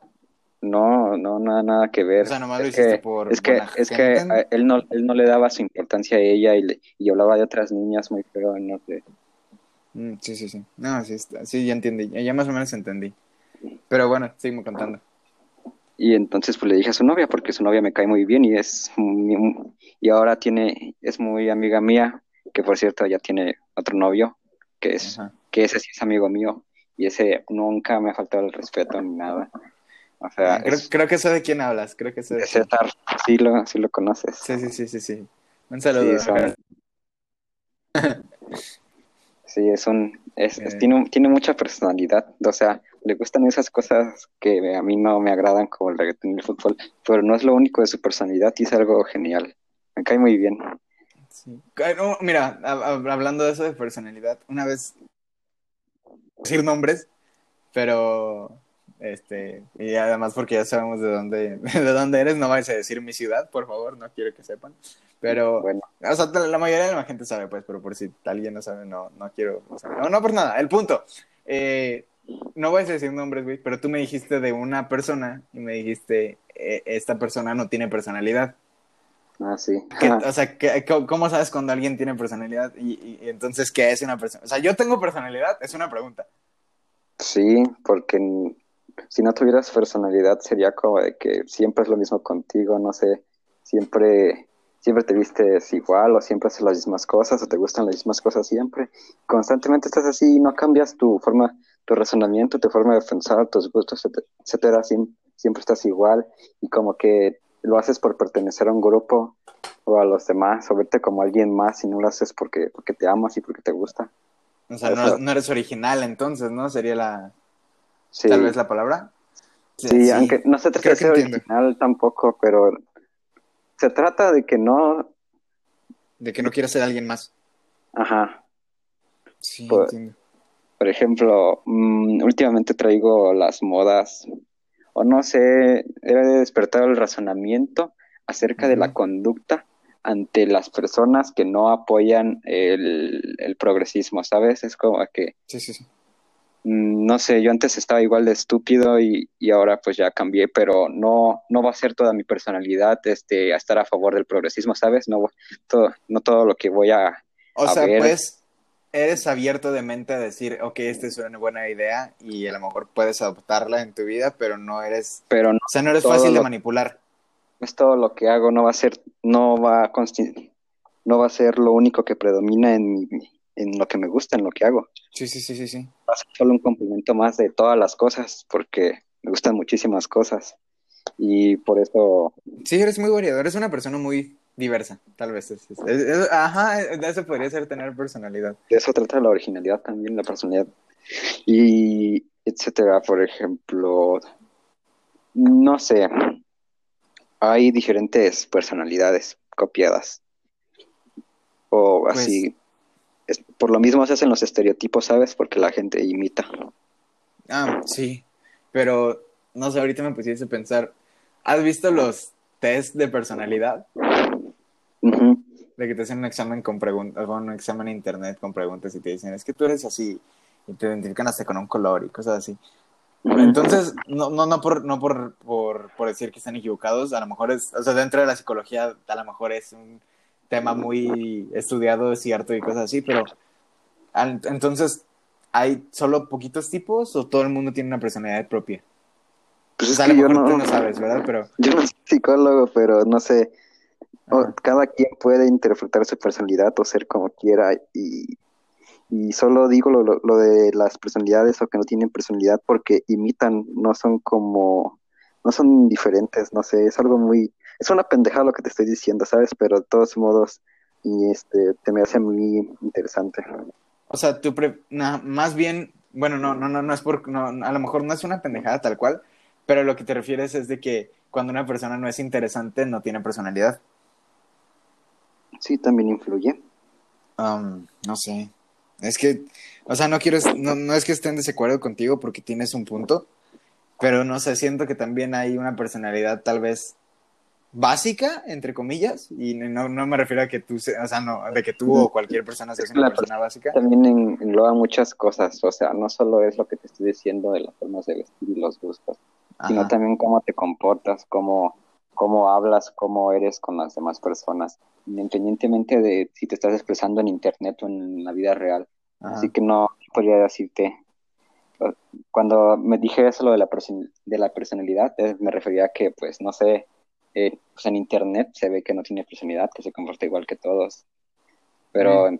no, no, nada, nada que ver. O sea, nomás lo Es hiciste que, por es que, es que a- él no, él no le daba su importancia a ella y, le, y hablaba de otras niñas muy feo, no sé. Mm, sí, sí, sí. No, sí, está- sí, ya entendí. Ya más o menos entendí. Pero bueno, seguimos contando. Y entonces pues le dije a su novia, porque su novia me cae muy bien y es muy- y ahora tiene, es muy amiga mía, que por cierto ya tiene otro novio, que es, Ajá. que ese sí es amigo mío, y ese nunca me ha faltado el respeto ni nada. O sea, creo, es creo que sé de quién hablas. Creo que sé de quién. Sí lo, sí lo conoces. Sí, sí, sí, sí, sí. Un saludo. Sí, son- Sí, es un, es, es- Eh. tiene, tiene mucha personalidad, o sea, le gustan esas cosas que a mí no me agradan como el reggaetón y el fútbol, pero no es lo único de su personalidad y es algo genial. Me cae muy bien. Sí. No, mira, hab- hab- hablando de eso de personalidad, una vez decir nombres, pero este, y además porque ya sabemos de dónde, de dónde eres, no vayas a decir mi ciudad, por favor, no quiero que sepan. Pero, Bueno, o sea, la mayoría de la gente sabe, pues, pero por si alguien no sabe, no, no quiero, o sea, no, no por nada, el punto. Eh, no voy a decir nombres, güey, pero tú me dijiste de una persona y me dijiste, eh, esta persona no tiene personalidad. ah, sí. ¿Qué- o sea, ¿qué- cómo- ¿cómo sabes cuando alguien tiene personalidad? Y, entonces, ¿qué es una persona? O sea, ¿yo tengo personalidad? Es una pregunta. Sí, porque si no tuvieras personalidad sería como de que siempre es lo mismo contigo, no sé, siempre, siempre te vistes igual o siempre haces las mismas cosas o te gustan las mismas cosas siempre. Constantemente estás así y no cambias tu forma, tu razonamiento, tu forma de pensar, tus gustos, etc- etcétera, siem- siempre estás igual y como que lo haces por pertenecer a un grupo o a los demás o verte como alguien más y no lo haces porque, porque te amas y porque te gusta. O sea, no, no eres original, entonces, ¿no? Sería la, Sí. tal vez la palabra. Sí, aunque no se trata creo de ser entiendo. original tampoco, pero se trata de que no, De que no quieras ser alguien más. ajá, Sí, Pues- entiendo. Por ejemplo, mm, últimamente traigo las modas, o no sé, he despertado el razonamiento acerca de la conducta ante las personas que no apoyan el, el progresismo, ¿sabes? Es como que, Sí, sí, sí. mm, no sé, yo antes estaba igual de estúpido y, y ahora pues ya cambié, pero no, no va a ser toda mi personalidad este, a estar a favor del progresismo, ¿sabes? No, todo, no todo lo que voy a... O A sea, ver. pues, eres abierto de mente a decir, ok, esta es una buena idea y a lo mejor puedes adoptarla en tu vida, pero no eres, Pero no o sea, no eres fácil de manipular. es todo lo que hago, no va a ser, no va a no va a ser lo único que predomina en, en lo que me gusta, en lo que hago. Sí, sí, sí, sí, sí. Va a ser solo un complemento más de todas las cosas, porque me gustan muchísimas cosas. Y por eso, Sí, eres muy variado, eres una persona muy diversa, tal vez. es- es- ajá, eso podría ser tener personalidad. de eso trata la originalidad también, la personalidad. Y etcétera, por ejemplo, no sé, hay diferentes personalidades copiadas. O Pues- así. es- por lo mismo se hacen los estereotipos, ¿sabes? Porque la gente imita. Ah, sí. Pero, no sé, ahorita me pusiste a pensar. ¿Has visto los test de personalidad? De que te hacen un examen con preguntas, bueno, un examen en internet con preguntas y te dicen, es que tú eres así. Y te identifican hasta con un color y cosas así. Entonces, no, no, no, por, no por, por, por decir que están equivocados, a lo mejor es, o sea, dentro de la psicología, a lo mejor es un tema muy estudiado, es cierto, y cosas así, pero al- entonces, ¿hay solo poquitos tipos o todo el mundo tiene una personalidad propia? Pues O es sea, a que lo yo mejor no, tú no sabes, ¿verdad? Pero, yo no soy psicólogo, pero no sé. Cada quien puede interpretar su personalidad o ser como quiera y, y solo digo lo, lo- de las personalidades o que no tienen personalidad porque imitan, no son como, no son diferentes, no sé, es algo muy, es una pendejada lo que te estoy diciendo, ¿sabes? Pero de todos modos, y este, te me hace muy interesante. o sea, tú, pre- na- más bien, bueno, no, no, no, no es por, no, a lo mejor no es una pendejada tal cual, pero lo que te refieres es de que cuando una persona no es interesante, no tiene personalidad. Sí, también influye. Um, no sé. Es que, o sea, no quiero, no, no es que esté en desacuerdo contigo porque tienes un punto, pero no sé, siento que también hay una personalidad tal vez básica, entre comillas, y no, no me refiero a que tú, o sea, no, de que tú o cualquier persona seas una La persona básica. También en- engloba muchas cosas, o sea, no solo es lo que te estoy diciendo de las formas de vestir y los gustos, sino también cómo te comportas, cómo, cómo hablas, cómo eres con las demás personas, independientemente de si te estás expresando en internet o en la vida real. Ajá. Así que no podría decirte. Cuando me dije eso lo de la, person- de la personalidad, eh, me refería a que, pues, no sé, eh, pues en internet se ve que no tiene personalidad, que se comporta igual que todos. Pero, Mm.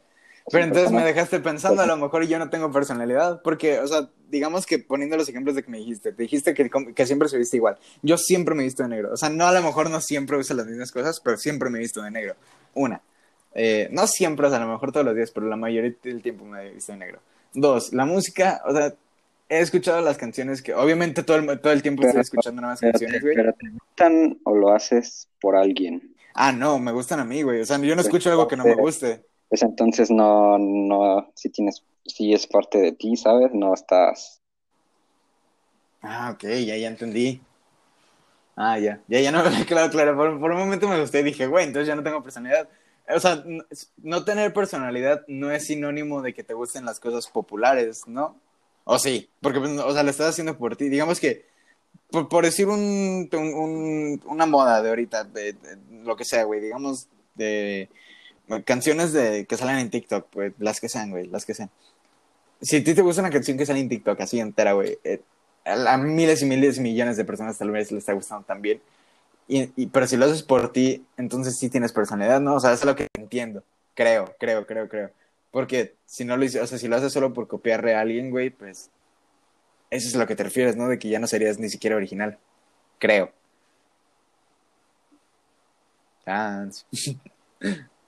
Pero en entonces me dejaste pensando, a lo mejor yo no tengo personalidad, porque, o sea, digamos que poniendo los ejemplos de que me dijiste, te dijiste que, que siempre se viste igual. Yo siempre me he visto de negro. O sea, no, a lo mejor no siempre uso las mismas cosas, pero siempre me he visto de negro. Una. Eh, no siempre, o sea, a lo mejor todos los días, pero la mayoría del tiempo me he visto de negro. Dos, la música, o sea, he escuchado las canciones que, obviamente todo el, todo el tiempo Pero- estoy escuchando nuevas pero, canciones, güey. pero te gustan o lo haces por alguien. Ah, no, me gustan a mí, güey. O sea, yo no Pues, escucho algo que no me guste. Pues entonces no, no, si tienes, si es parte de ti, ¿sabes? No estás. Ah, ok, ya, ya entendí. Ah, ya, ya, ya no, claro, claro, por, por un momento me gusté y dije, güey, entonces ya no tengo personalidad. O sea, no tener personalidad no es sinónimo de que te gusten las cosas populares, ¿no? O sí, porque, pues, o sea, lo estás haciendo por ti. Digamos que, por, por decir un, un- un- una moda de ahorita, de, de lo que sea, güey, digamos, de canciones de, que salen en TikTok, pues, las que sean, güey, las que sean. Si a ti te gusta una canción que sale en TikTok así entera, güey, eh, a, miles y miles y millones de personas tal vez le está gustando también. Y, pero si lo haces por ti, entonces sí tienes personalidad, ¿no? O sea, es lo que entiendo. Creo, creo, creo, creo. Porque si no lo hice- o sea, si lo haces solo por copiarle a alguien, güey, pues eso es a lo que te refieres, ¿no? De que ya no serías ni siquiera original. Creo. Lance.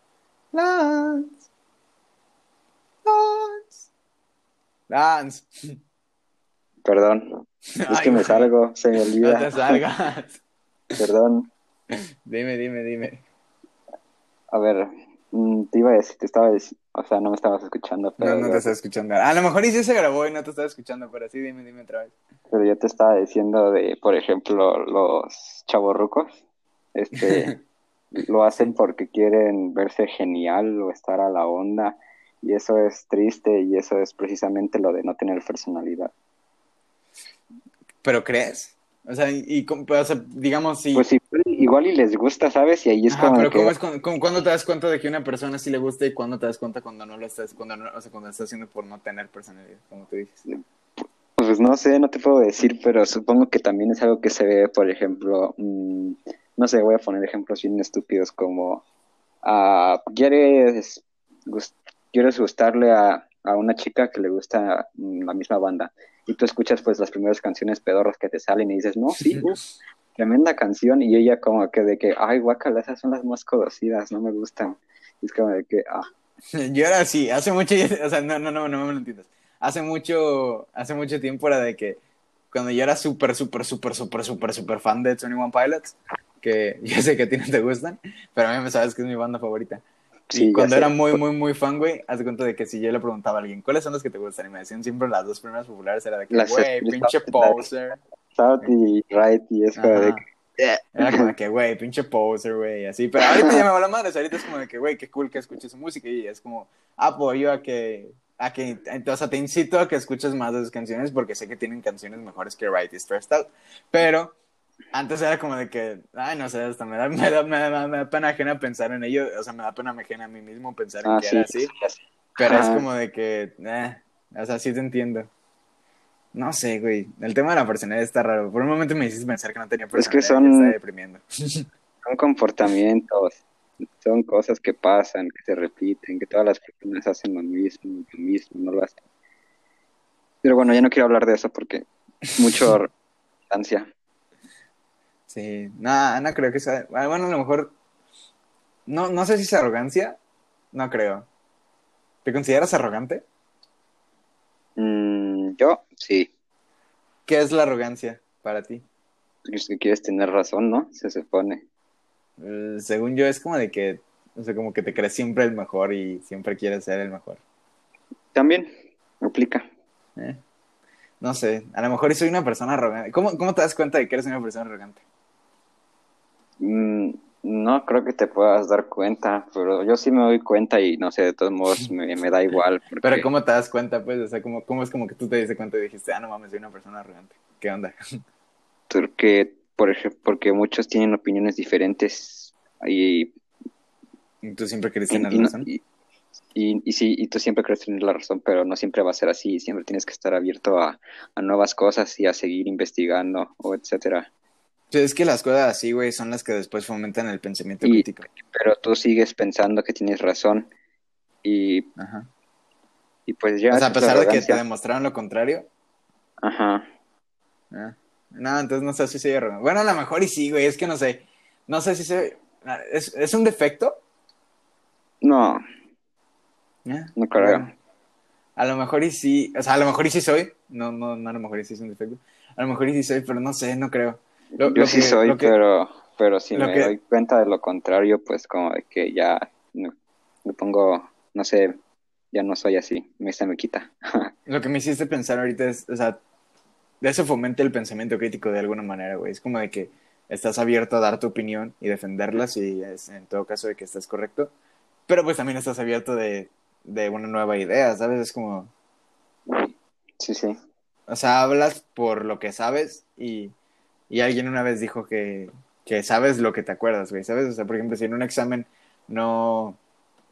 Lance. Lance. Lance. Perdón, es Ay, que me salgo, se me No te olvida. salgas. Perdón. Dime, dime, dime. A ver, mm, te iba a decir, te estaba diciendo, o sea, no me estabas escuchando, pero, No, no te estaba escuchando. A lo mejor y sí se grabó y no te estaba escuchando, pero sí, dime, dime otra vez. pero yo te estaba diciendo de, por ejemplo, los chavorrucos, este, lo hacen porque quieren verse genial o estar a la onda, y eso es triste, y eso es precisamente lo de no tener personalidad. ¿Pero crees? O sea, y, o sea, digamos, sí. Pues igual, igual y les gusta, ¿sabes? Y ahí es Ajá, como pero que, ¿cómo es cuando, cómo- cuándo te das cuenta de que una persona sí le gusta y cuándo te das cuenta cuando no lo estás, cuando no, o sea, cuando estás haciendo por no tener personalidad, como tú dices? pues no sé, no te puedo decir, pero supongo que también es algo que se ve, por ejemplo, mm, no sé, voy a poner ejemplos bien estúpidos como, ah, ¿quieres, quieres gustarle a, a una chica que le gusta mm, la misma banda? Y tú escuchas pues las primeras canciones pedorras que te salen y dices, no, sí, uf, tremenda canción, y ella como que de que, ay, guacala, esas son las más conocidas, no me gustan. Y es como de que, ah, Yo era así, hace mucho, o sea, no, no, no, no me lo entiendas. Hace mucho, hace mucho tiempo era de que cuando yo era súper, súper, súper, súper, súper, súper fan de 21 Pilots, que yo sé que a ti no te gustan, pero a mí me sabes que es mi banda favorita. Sí, y cuando sé. era muy, muy, muy fan, güey, haz de cuenta de que si yo le preguntaba a alguien, ¿cuáles son los que te gustan? Y me decían siempre las dos primeras populares, era de que, Las güey, pinche poser. South y Right y es como de que, Era como de que, güey, pinche poser, güey, así. Pero ahorita ya me va la madre, o sea, ahorita es como de que, güey, qué cool que escuches su música y es como, apoyo a que, a que, o sea, te incito a que escuches más de sus canciones porque sé que tienen canciones mejores que Right y Stressed Out. Pero antes era como de que, ay, no sé, hasta me da, me da, me da, me da pena ajena pensar en ello, o sea, me da pena ajena a mí mismo pensar en ah, que sí, era así. sí. Pero es como de que, eh, o sea, sí te entiendo. No sé, güey. El tema de la personalidad está raro. Por un momento me hiciste pensar que no tenía Es que personalidad. son- está deprimiendo. Son comportamientos, son cosas que pasan, que se repiten, que todas las personas hacen lo mismo, lo mismo, no lo hacen. Pero bueno, ya no quiero hablar de eso porque mucho ansia. Sí, no, no creo que sea. ah, Bueno, a lo mejor. No, no sé si es arrogancia. No creo. ¿Te consideras arrogante? Mm, yo, sí, ¿Qué es la arrogancia para ti? es que quieres tener razón, ¿no? Se supone. Eh, según yo, es como de que. O sea, como que te crees siempre el mejor y siempre quieres ser el mejor. También aplica. Eh, No sé, a lo mejor soy una persona arrogante. ¿Cómo, ¿Cómo te das cuenta de que eres una persona arrogante? Mm, no creo que te puedas dar cuenta, pero yo sí me doy cuenta y no sé, de todos modos me, me da igual. Porque, Pero ¿cómo te das cuenta, pues? O sea, ¿cómo, cómo es como que tú te diste cuenta y dijiste, ah, no mames, soy una persona arrogante? ¿Qué onda? porque, por ejemplo, porque muchos tienen opiniones diferentes y ¿Y ¿Tú siempre Y, tener no- razón? y- y- y sí, y tú siempre crees tener la razón, pero no siempre va a ser así. Siempre tienes que estar abierto a, a nuevas cosas y a seguir investigando, o etcétera. Pues es que las cosas así, güey, son las que después fomentan el pensamiento Y- crítico. Pero tú sigues pensando que tienes razón y, Ajá. y pues ya. O sea, a pesar de que te demostraron lo contrario. Ajá. ah, No, entonces no sé si soy arrogante. Bueno, a lo mejor y sí, güey, es que no sé. No sé si soy... ¿Es, es un defecto? No, ¿Eh? no creo. Bueno, a lo mejor y sí, o sea, a lo mejor y sí soy. No, no, no, a lo mejor y sí es un defecto. A lo mejor y sí soy, pero no sé, no creo. Lo- Yo lo sí que- soy, que- pero, pero si me que- doy cuenta de lo contrario, pues como de que ya me, me pongo, no sé, ya no soy así, me se me quita. Lo que me hiciste pensar ahorita es, o sea, eso fomenta el pensamiento crítico de alguna manera, güey. Es como de que estás abierto a dar tu opinión y defenderla si es en todo caso de que estás correcto, pero pues también estás abierto de, de una nueva idea, ¿sabes? Es como, Sí, sí. o sea, hablas por lo que sabes y, y alguien una vez dijo que, que sabes lo que te acuerdas, güey, ¿sabes? O sea, por ejemplo, si en un examen no,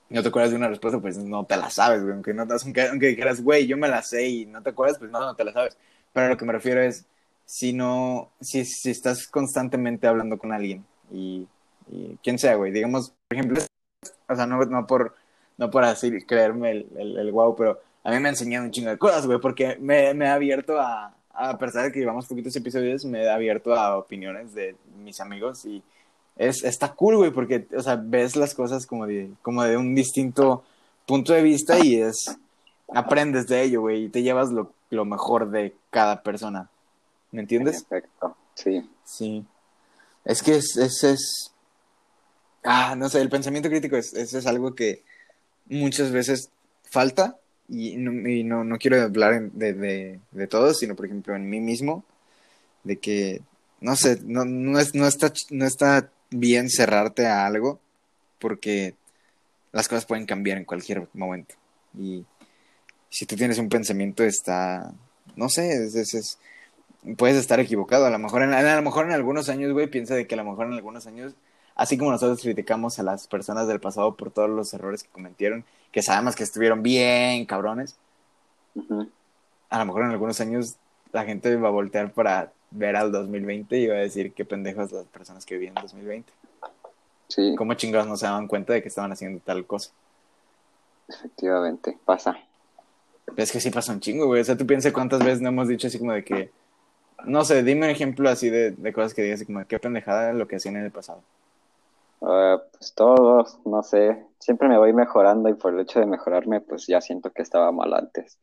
no te acuerdas de una respuesta, pues no te la sabes, güey. Aunque, no, aunque, aunque dijeras, güey, yo me la sé y no te acuerdas, pues no, no te la sabes. Pero a lo que me refiero es, si no, si, si estás constantemente hablando con alguien y, y sea, güey, digamos, por ejemplo, o sea, no, no por, no por así creerme el, el, el wow, pero a mí me ha enseñado un chingo de cosas, güey, porque me, me ha abierto a, a pesar de que llevamos poquitos episodios, me ha abierto a opiniones de mis amigos y es, está cool, güey, porque, o sea, ves las cosas como de, como de un distinto punto de vista y es, aprendes de ello, güey, y te llevas lo, lo mejor de cada persona. ¿Me entiendes? Perfecto. Sí. Sí. Es que es, es, es... Ah, no sé, el pensamiento crítico es, es, es algo que muchas veces falta y no, y no, no quiero hablar de, de, de todos, sino por ejemplo en mí mismo, de que, no sé, no, no, es, no, está, no está bien cerrarte a algo porque las cosas pueden cambiar en cualquier momento. Y si tú tienes un pensamiento está, no sé, es, es, es- puedes estar equivocado. A lo mejor a lo mejor en algunos años, güey, piensa de que a lo mejor en algunos años, así como nosotros criticamos a las personas del pasado por todos los errores que cometieron, que sabemos que estuvieron bien cabrones, a lo mejor en algunos años la gente va a voltear para ver al 2020 y va a decir qué pendejos las personas que vivían en 2020. Sí, ¿Cómo chingados no se daban cuenta de que estaban haciendo tal cosa? efectivamente, pasa. Es que sí pasa un chingo, güey. O sea, tú piensas cuántas veces no hemos dicho así como de que, no sé, dime un ejemplo así de, de cosas que digas así como, qué pendejada lo que hacían en el pasado. Ah, pues todos, no sé, siempre me voy mejorando y por el hecho de mejorarme, pues ya siento que estaba mal antes.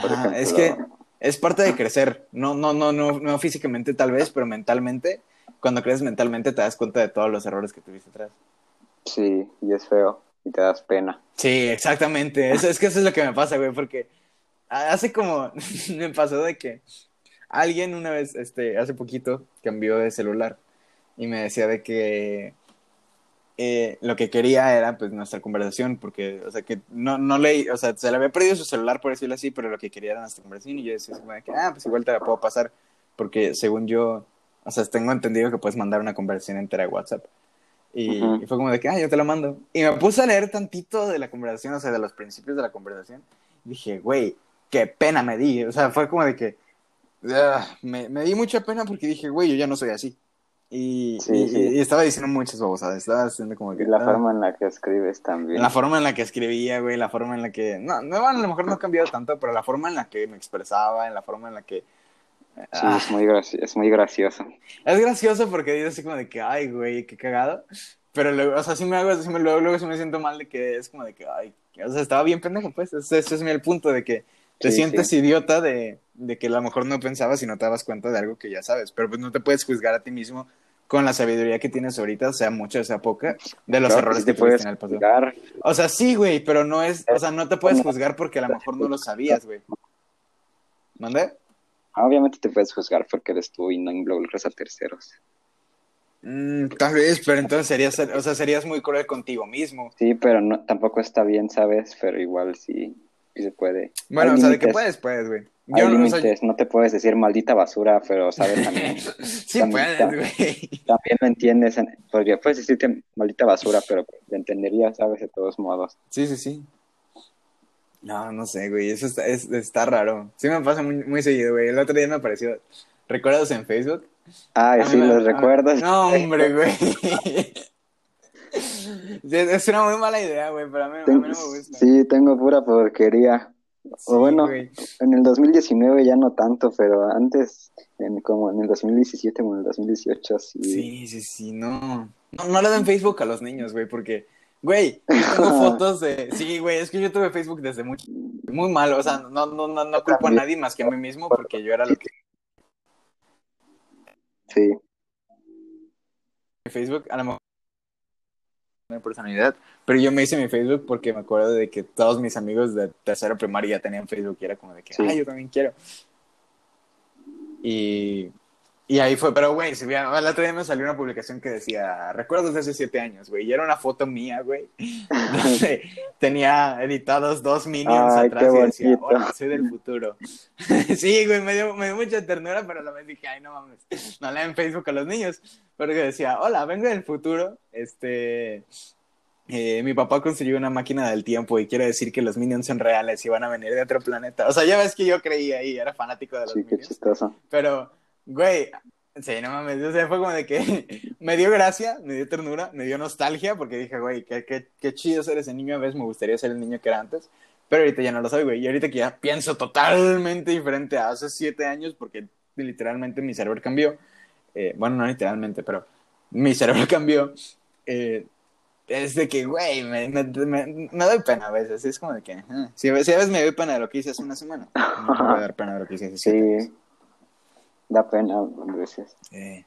Por Ajá, ejemplo, es que es parte de crecer. No, no, no, no, no físicamente tal vez, pero mentalmente. Cuando creces mentalmente te das cuenta de todos los errores que tuviste atrás. sí, y es feo. y te das pena. Sí, exactamente. Eso, es que eso es lo que me pasa, güey, porque hace como me pasó de que alguien una vez, este, hace poquito cambió de celular y me decía de que eh, lo que quería era pues nuestra conversación, porque, o sea, que no, no leí, o sea, se le había perdido su celular, por decirlo así, pero lo que quería era nuestra conversación y yo decía, como de que, ah, pues igual te la puedo pasar, porque según yo, o sea, tengo entendido que puedes mandar una conversación entera de WhatsApp. Y, fue como de que, ah, yo te la mando. Y me puse a leer tantito de la conversación, o sea, de los principios de la conversación. dije, güey, qué pena me di. O sea, fue como de que, ah, me, me di mucha pena porque dije, güey, yo ya no soy así. Y, Sí, y- sí. y estaba diciendo muchas babosadas, estaba haciendo como que... Y la ah, forma en la que escribes también. la forma en la que escribía, güey, la forma en la que... No, no, bueno, a lo mejor no ha cambiado tanto, pero la forma en la que me expresaba, en la forma en la que... Sí, Ah, es muy, es muy gracioso. es gracioso porque digo así como de que, ay, güey, qué cagado. Pero luego, o sea, sí me hago, sí me, luego, luego sí me siento mal de que es como de que, ay, o sea, estaba bien pendejo, pues. Ese, ese es el punto de que te Sí, sientes sí. idiota de, de que a lo mejor no pensabas y no te dabas cuenta de algo que ya sabes. Pero pues no te puedes juzgar a ti mismo con la sabiduría que tienes ahorita, sea mucha o sea poca, de los Claro, errores que te puedes en el pasado. juzgar. O sea, sí, güey, pero no es, o sea, no te puedes juzgar porque a lo mejor no lo sabías, güey. ¿Mandé? Obviamente te puedes juzgar porque eres tú y no involucras a terceros. Mm, tal vez, pero entonces serías, o sea, serías muy cruel contigo mismo. Sí, pero no, tampoco está bien, ¿sabes? Pero igual sí, sí se puede. Bueno, Hay o sea, de que puedes, puedes, güey. Hay no, límites, no te puedes decir maldita basura, pero sabes también. sí también puedes, güey. también lo entiendes, en- porque puedes decirte maldita basura, pero lo entenderías, ¿sabes? De todos modos. Sí, sí, sí. No, no sé, güey, eso está, es- está raro. Sí me pasa muy, muy seguido, güey. El otro día me apareció, ¿recuerdas en Facebook? Ay, sí, me- los recuerdas. No, hombre, güey. Es una muy mala idea, güey, pero a mí, a mí no me gusta. Sí, tengo pura porquería. Sí, o bueno, güey. en el 2019 ya no tanto, pero antes, en, como en el 2017 o en el 2018, sí. Sí, sí, sí, no. No, no le den Facebook a los niños, güey, porque, güey, yo tengo fotos de... Sí, güey, es que yo tuve Facebook desde muy, muy malo, o sea, no, no, no, no culpo a nadie más que a mí mismo porque yo era lo que... Sí, Facebook, a lo mejor... Mi personalidad, pero yo me hice mi Facebook porque me acuerdo de que todos mis amigos de tercero primaria ya tenían Facebook y era como de que, Sí. ay, yo también quiero. Y, y ahí fue, pero güey, si bien, el otro día me salió una publicación que decía, recuerdos de hace siete años, güey, y era una foto mía, güey, tenía editados dos minions Ay, atrás y decía, hola, soy del futuro. sí, güey, me dio, me dio mucha ternura, pero a la vez dije, ay, no mames, no le den Facebook a los niños, pero que decía, hola, vengo del futuro, este... eh, mi papá construyó una máquina del tiempo y quiere decir que los minions son reales y van a venir de otro planeta. O sea, ya ves que yo creía y era fanático de los sí, qué minions. chistoso. Pero, güey, sí, no mames, o sea, fue como de que me dio gracia, me dio ternura, me dio nostalgia, porque dije, güey, qué, qué, qué chido ser ese niño, a veces me gustaría ser el niño que era antes, pero ahorita ya no lo soy, güey, y ahorita que ya pienso totalmente diferente a hace siete años, porque literalmente mi cerebro cambió, eh, bueno, no literalmente, pero mi cerebro cambió, eh, es de que, güey, me, me, me- me doy pena a veces, es como de que, ah, si, a veces, si a veces me doy pena de lo que hice hace una semana, no me voy a dar pena de lo que hice hace años. Sí, da pena a veces. Eh,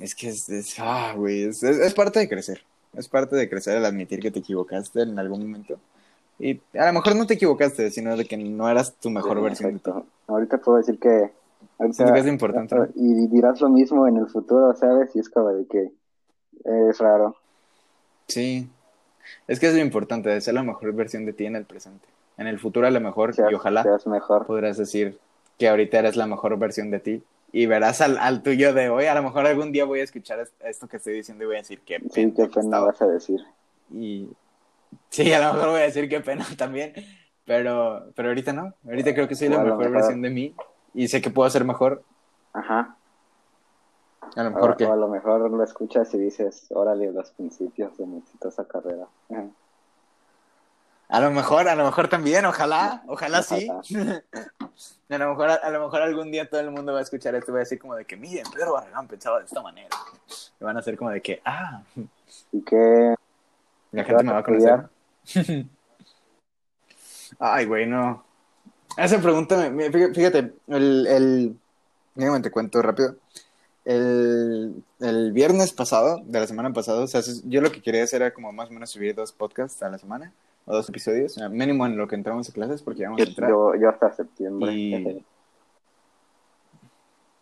es que es, es- ah, güey, es, es- es parte de crecer. Es parte de crecer el admitir que te equivocaste en algún momento. Y a lo mejor no te equivocaste, sino de que no eras tu mejor Sí, versión exacto. Ahorita puedo decir que... ahorita- Siento que es importante. Y dirás lo mismo en el futuro, ¿sabes? Y es como de que es raro. Sí. Es que es lo importante, de ser la mejor versión de ti en el presente. En el futuro a lo mejor, Seas, y ojalá, mejor. podrás decir que ahorita eres la mejor versión de ti. Y verás al, al tuyo de hoy. A lo mejor algún día voy a escuchar es- esto que estoy diciendo y voy a decir que Sí, qué pena vas a decir. Y sí, a lo mejor voy a decir qué pena también, pero, pero ahorita no. Ahorita creo que soy la mejor- versión de mí y sé que puedo ser mejor. Ajá. A lo O, mejor que. o a lo mejor lo escuchas y dices, órale, los principios de mi exitosa carrera. A lo mejor, a lo mejor también, ojalá, ojalá sí. A lo mejor, a lo mejor algún día todo el mundo va a escuchar esto y va a decir como de que, miren, Pedro Barragán pensaba de esta manera. Y van a ser como de que, ah, Y que la ¿Qué gente me va a a conocer. Ay, güey, no. Esa pregunta, fíjate, el, el... Te cuento rápido. el, el viernes pasado, de la semana pasada, o sea, yo lo que quería hacer era como más o menos subir dos podcasts a la semana, o dos episodios, mínimo en lo que entramos a clases, porque ya vamos a entrar. Yo, yo hasta septiembre. Y-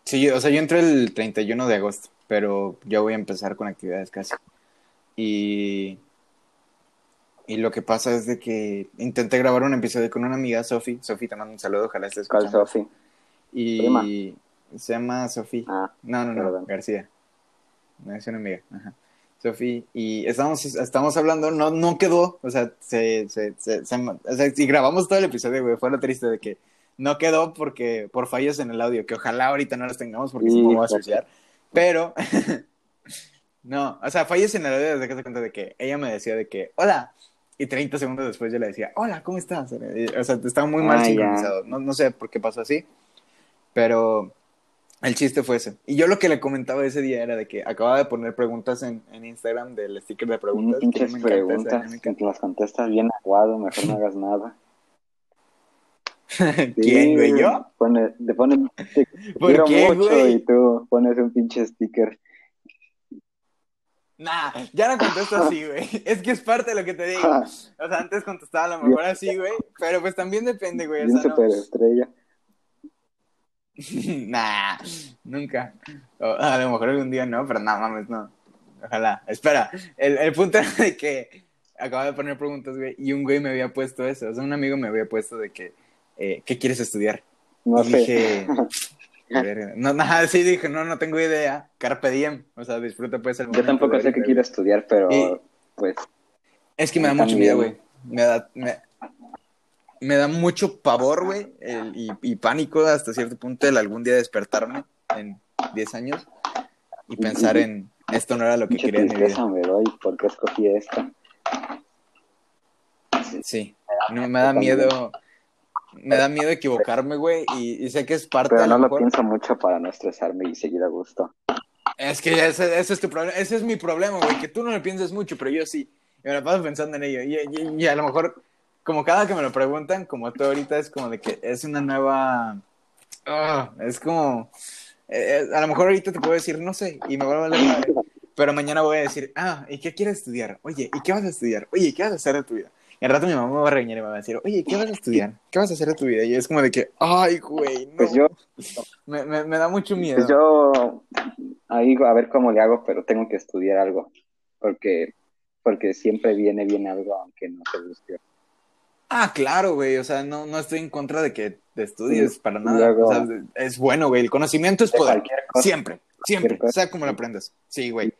Sí, o sea, yo entré el 31 de agosto, pero yo voy a empezar con actividades casi. Y, y lo que pasa es de que intenté grabar un episodio con una amiga, Sofi. Sofi, te mando un saludo, ojalá estés ¿Cuál escuchando. Sofi? Y Prima. se llama Sofi. Ah, No, no, no, Perdón. García. No, es una amiga. Ajá. Sofi, y estábamos, estábamos hablando, no, no quedó, o sea, se, se, se, se- o sea, y grabamos todo el episodio, güey, fue lo triste de que no quedó porque, por fallos en el audio, que ojalá ahorita no los tengamos porque si no me voy a suicidar, pero, no, o sea, fallos en el audio desde que se cuenta de que ella me decía de que, hola, y 30 segundos después yo le decía, hola, ¿cómo estás? O sea, estaba muy mal Ah, sincronizado, no, no sé por qué pasó así, pero el chiste fue ese. Y yo lo que le comentaba ese día era de que acababa de poner preguntas en, en Instagram del sticker de preguntas. pinches preguntas. Que las contestas bien aguado, mejor no hagas nada. ¿Quién, güey? ¿Yo? Pone, te ponen te ¿Por qué, mucho güey? y tú pones un pinche sticker. Nah, ya no contesto así, güey. Es que es parte de lo que te digo. O sea, antes contestaba a lo mejor así, güey. Pero pues también depende, güey. O sea, no- superestrella. nah, nunca. O, a lo mejor algún día no, pero no, mames, no. Ojalá. Espera, el, el punto era de que acababa de poner preguntas, güey, y un güey me había puesto eso. O sea, un amigo me había puesto de que, eh, ¿qué quieres estudiar? No y sé. dije. no, nada, sí dije, no, no tengo idea. Carpe diem, o sea, disfruta pues el Yo momento tampoco de sé qué quiero estudiar, pero Y- pues Es que me da Yo mucho miedo, güey. Me da, me, me da mucho pavor, güey, y, y pánico hasta cierto punto el algún día despertarme en 10 años y pensar en esto no era lo que quería en mi vida. me doy porque escogí esta. Sí, no, me da miedo, me da miedo equivocarme, güey, y, y sé que es parte Pero no lo pienso mucho para no estresarme y seguir a gusto. Es que ese, ese es tu problema, ese es mi problema, güey, que tú no lo piensas mucho, pero yo sí. Y me la paso pensando en ello. Y, y- y a lo mejor, como cada que me lo preguntan, como tú ahorita, es como de que es una nueva. Ah, es como. eh, a lo mejor ahorita te puedo decir, no sé, y me va a madre. Pero mañana voy a decir, ah, ¿y qué quieres estudiar? Oye, ¿y qué vas a estudiar? Oye, ¿y qué vas a hacer de tu vida? Al rato mi mamá me va a regañar y me va a decir, oye, ¿qué vas a estudiar? ¿Qué vas a hacer de tu vida? Y es como de que, ay, güey, no. Pues yo, me, me, me da mucho miedo. pues yo ahí a ver cómo le hago, pero tengo que estudiar algo. Porque, porque siempre viene bien algo aunque no te guste. Ah, claro, güey. O sea, no, no estoy en contra de que te estudies Sí, para nada. luego- O sea, es bueno, güey. El conocimiento es De poder. cosa. Siempre, siempre. cosa. Sea como lo aprendas. Sí, güey.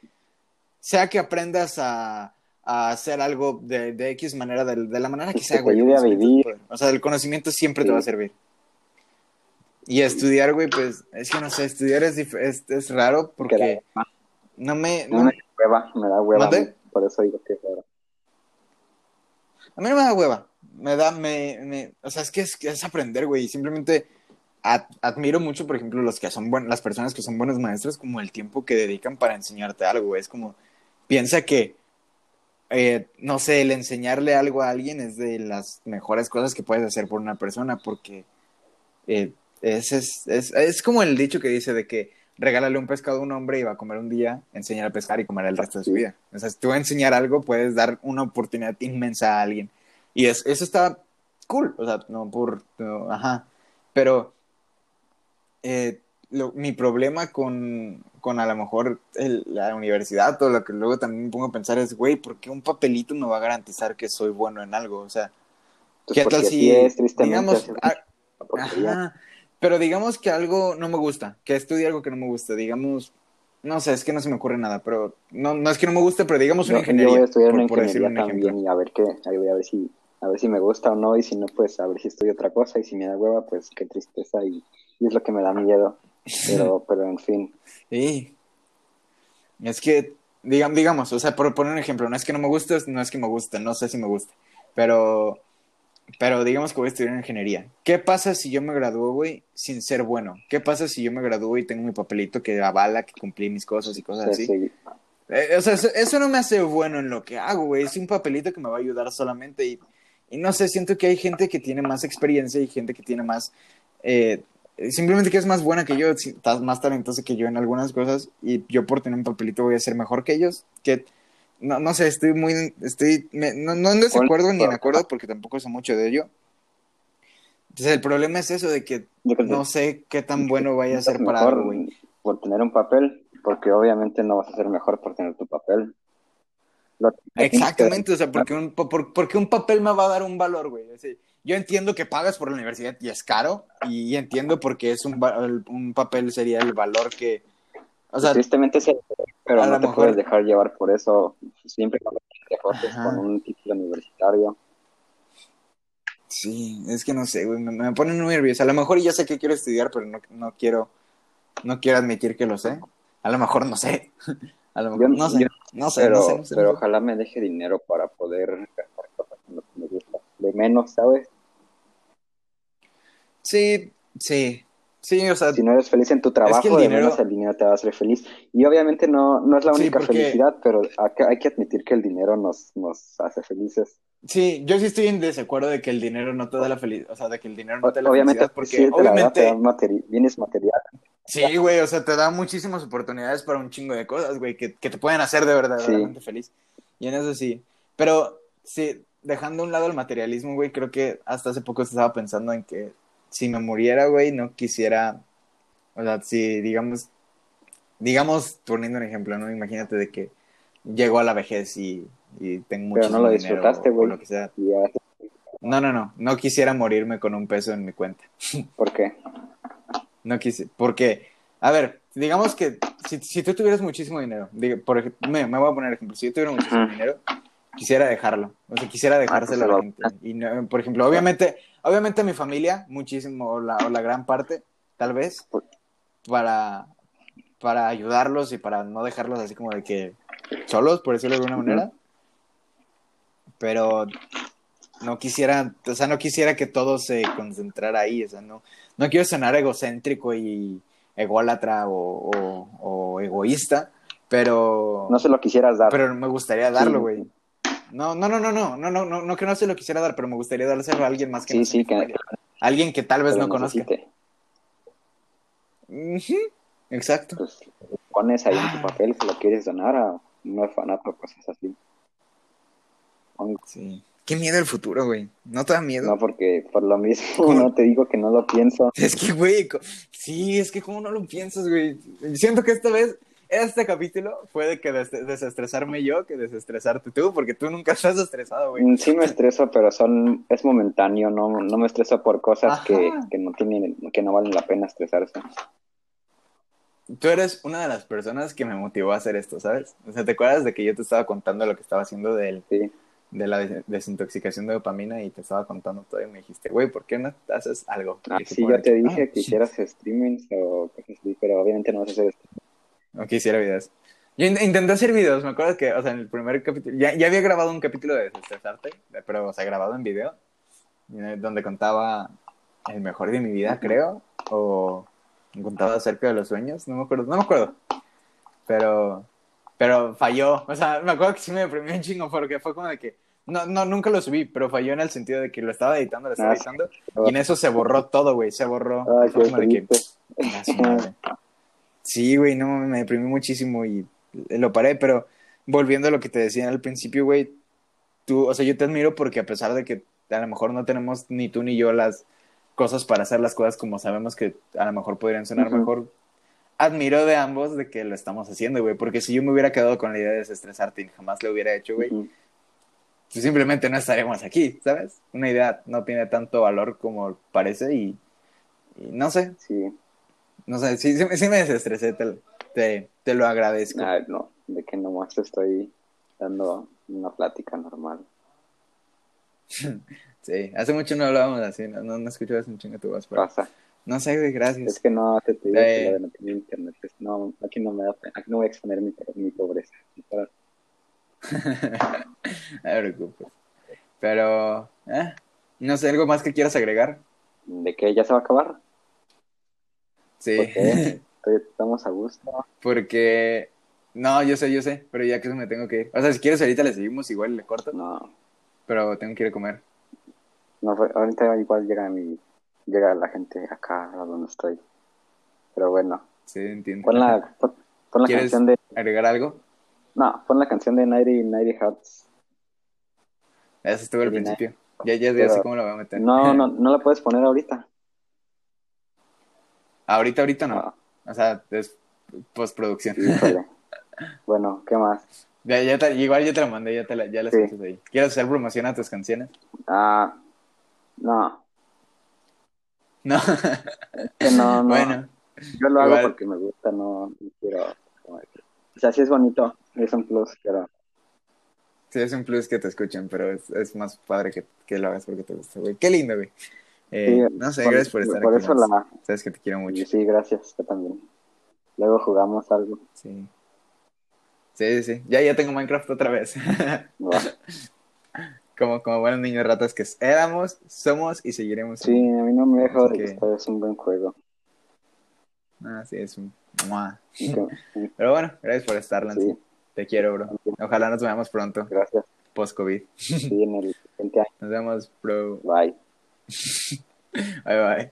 Sea que aprendas a, a hacer algo de, de X manera, de, de la manera que sea, güey. ayude a es vivir. O sea, el conocimiento siempre te va a servir. Y estudiar, güey, pues, es que no sé, estudiar es, es, es raro Que porque da- no me... no no- me da hueva, me da hueva. ¿Mande? Por eso digo que raro. A mí no me da hueva. Me da, me, me, o sea, es que es, es aprender, güey. y Simplemente ad- admiro mucho, por ejemplo, los que son buen, las personas que son buenos maestros, como el tiempo que dedican para enseñarte algo, güey. Es como, piensa que, eh, no sé, el enseñarle algo a alguien es de las mejores cosas que puedes hacer por una persona, porque eh, es, es, es, es como el dicho que dice de que regálale un pescado a un hombre y va a comer un día, enseñar a pescar y comer el resto de su vida. O sea, si tú vas a enseñar algo, puedes dar una oportunidad inmensa a alguien. Y es, eso está cool, o sea, no por, no, ajá, pero eh, lo- mi problema con, con a lo mejor el- la universidad o lo que luego también me pongo a pensar es, güey, ¿por qué un papelito me va a garantizar que soy bueno en algo? O sea, Pues ¿qué tal si, es, digamos, ah, porquería. Ajá. Pero digamos que algo no me gusta, que estudie algo que no me gusta, digamos, no sé, es que no se me ocurre nada, pero no, no es que no me guste, pero digamos una Yo, yo ingeniería, voy a estudiar por, una por ingeniería un también ejemplo. y a ver qué, ahí voy a ver si, a ver si me gusta o no, y si no, pues a ver si estudio otra cosa, y si me da hueva, pues qué tristeza, y, y es lo que me da miedo, pero, pero en fin, Sí. Es que, digamos, digamos, o sea, por poner un ejemplo, no es que no me guste, no es que me guste, no sé si me guste, pero, pero digamos que voy a estudiar ingeniería. ¿Qué pasa si yo me gradúo, güey, sin ser bueno? ¿Qué pasa si yo me gradúo y tengo mi papelito que avala que cumplí mis cosas y cosas así? sí, Eh, o sea, eso, eso no me hace bueno en lo que hago, güey. Es un papelito que me va a ayudar solamente. Y, y no sé, siento que hay gente que tiene más experiencia y gente que tiene más, eh, simplemente que es más buena que yo, estás más talentosa que yo en algunas cosas y yo por tener un papelito voy a ser mejor que ellos, que no, no sé, estoy muy, estoy, me- no, no en desacuerdo ni en acuerdo porque tampoco sé mucho de ello. Entonces el problema es eso de que no sé qué tan bueno vaya a ser para algo, güey. por tener un papel, porque obviamente no vas a ser mejor por tener tu papel. Exactamente, o sea, porque un, po- por- porque un papel me va a dar un valor, güey. Yo entiendo que pagas por la universidad y es caro, y enotiendo porque es un, un papel sería el valor que... O sea, Tristemente sí, pero a no lo te mejor- puedes dejar llevar por eso. Siempre cuando te con un título universitario. sí, es que no sé, güey, me, me pone muy nervioso. A lo mejor ya sé que quiero estudiar, pero no, no quiero no quiero admitir que lo sé. A lo mejor no sé. A lo mejor Yo- no sé. yo- No sé, pero, no sé, no sé, pero ojalá me deje dinero para poder gastar cosas en lo que me gusta. De menos, ¿sabes? Sí, sí. Sí, o sea, Si no eres feliz en tu trabajo, el de dinero- menos el dinero te va a hacer feliz. Y obviamente no, no es la Sí, única porque- felicidad, pero hay que, hay que admitir que el dinero nos, nos hace felices. sí, yo sí estoy en desacuerdo de que el dinero no te da la felicidad, o sea, de que el dinero no te da la obviamente, felicidad, porque sí, te la da, te obviamente da materi- bienes materiales. Sí, güey, o sea, te da muchísimas oportunidades para un chingo de cosas, güey, que, que te pueden hacer de verdaderamente feliz. Y en eso sí. Pero, sí, dejando a un lado el materialismo, güey, creo que hasta hace poco estaba pensando en que si me muriera, güey, no quisiera, o sea, si, digamos, digamos, poniendo un ejemplo, ¿no? Imagínate de que llego a la vejez y, y tengo Pero muchísimo no lo dinero disfrutaste, güey. lo que sea. No, no, no, no quisiera morirme con un peso en mi cuenta. ¿Por qué? No quise, porque, a ver, digamos que si, si tú tuvieras muchísimo dinero, diga- por ejemplo, me, me voy a poner ejemplo, si yo tuviera muchísimo dinero, quisiera dejarlo, o sea, quisiera dejárselo a la pues, gente. Y no- por ejemplo, obviamente, obviamente mi familia, muchísimo, o la, o la gran parte, tal vez, para, para ayudarlos y para no dejarlos así como de que solos, por decirlo de alguna manera. Pero no quisiera, o sea, no quisiera que todo se concentrara ahí, o sea, no, no quiero sonar egocéntrico y ególatra o, o- o egoísta, pero, No se lo quisieras dar. pero me gustaría darlo, Sí. No, no, no, no, no, no, no, no, no que no se lo quisiera dar, pero me gustaría dárselo a alguien más que sí, no sí, que. Alguien que tal vez no conozca. necesite. Ujú, Exacto. Pues pones ahí en Ah. tu papel que lo quieres donar a un orfanato cosas así. Sí. Qué miedo el futuro, güey. ¿No te da miedo? No, porque por lo mismo ¿Cómo? no te digo que no lo pienso. Es que, güey, sí, es que cómo no lo piensas, güey. Siento que esta vez, este capítulo fue de que des- desestresarme yo que desestresarte tú, porque tú nunca estás estresado, güey. Mm, Sí me estreso, pero son es momentáneo, no, no me estreso por cosas que, que no tienen, que no valen la pena estresarse. Tú eres una de las personas que me motivó a hacer esto, ¿sabes? O sea, ¿te acuerdas de que yo te estaba contando lo que estaba haciendo del, Sí. de la des- desintoxicación de dopamina y te estaba contando todo y me dijiste, güey, ¿por qué no haces algo? Ah, sí, yo te dije "Ah, que hicieras streamings o cosas así, pero obviamente no vas a hacer esto. No quisiera videos. Yo in- intenté hacer videos, me acuerdo que, o sea, en el primer capítulo, ya, ya había grabado un capítulo de Desestresarte, pero, o sea, grabado en video, donde contaba el mejor de mi vida, creo, o contaba acerca de los sueños, no me acuerdo, no me acuerdo, pero, pero falló, o sea, me acuerdo que sí me deprimió un chingo, porque fue como de que, no, no, nunca lo subí, pero falló en el sentido de que lo estaba editando, lo estaba Ah, editando, y en eso se borró todo, güey, se borró, Ay, qué como de que, triste. a su madre. Sí, güey, no, me deprimí muchísimo y lo paré, pero volviendo a lo que te decía al principio, güey, tú, o sea, yo te admiro porque a pesar de que a lo mejor no tenemos ni tú ni yo las cosas para hacer las cosas como sabemos que a lo mejor podrían sonar mejor, admiro de ambos de que lo estamos haciendo, güey, porque si yo me hubiera quedado con la idea de desestresarte y jamás lo hubiera hecho, güey, pues simplemente no estaríamos aquí, ¿sabes? Una idea no tiene tanto valor como parece y, y no sé, Sí, no sé, sí, sí, me- sí me desestresé, te, te, te lo agradezco. Ay, no, de que nomás te estoy dando una plática normal. Sí, hace mucho no hablábamos así, no, no, no escuchabas un chingo tu voz, pero Pasa. no sé, güey, Es gracias. que no, te, te digo Eh. que lo de no tener internet, es- no, aquí no me da pena, aquí no voy a exponer mi, mi pobreza. no te preocupes. Pero, eh, no sé, ¿algo más que quieras agregar? ¿De que ya se va a acabar? Sí, ¿Por qué? Todavía Estamos a gusto. porque, no, yo sé, yo sé, pero ya que me tengo que ir. O sea, si quieres ahorita le seguimos, igual le corto, No, pero tengo que ir a comer. no ahorita igual llega mi, llega la gente acá a donde estoy. Pero bueno, Sí, entiendo. pon la, pon, pon la ¿Quieres canción de... agregar algo? No, pon la canción de 90, 90 Hertz. Eso estuvo al principio. Ya, ya, ya sé cómo lo voy a meter. No, no, no la puedes poner ahorita. Ahorita, ahorita no. No, O sea, es postproducción. híjole. Bueno, ¿qué más? Ya, ya te- igual ya te la mandé, ya, te la, ya la Sí. ahí. ¿Quieres hacer promoción a tus canciones? Ah, no, No. que no, no. Bueno, Yo lo hago porque me gusta, no, no quiero. O sea, sí es bonito, es un plus, pero sí es un plus que te escuchen, pero es, es más padre que, que lo hagas porque te gusta, güey. Qué lindo, güey. Eh, sí, no sé, por- gracias por estar Por aquí. eso la. Sabes que te quiero mucho. Sí, gracias, yo también. Luego jugamos algo. Sí. Sí, sí, sí. Ya, ya tengo Minecraft otra vez. Como, como buenos niños ratas que éramos, somos y seguiremos. Sí, a mí no me dejo de que- gustar, es un buen juego. Ah, sí, es un... Pero bueno, gracias por estar, Lance. Sí. Te quiero, bro. Ojalá nos veamos pronto, Gracias. post-COVID. Sí, en el siguiente año. Nos vemos, bro. Bye. Bye, bye.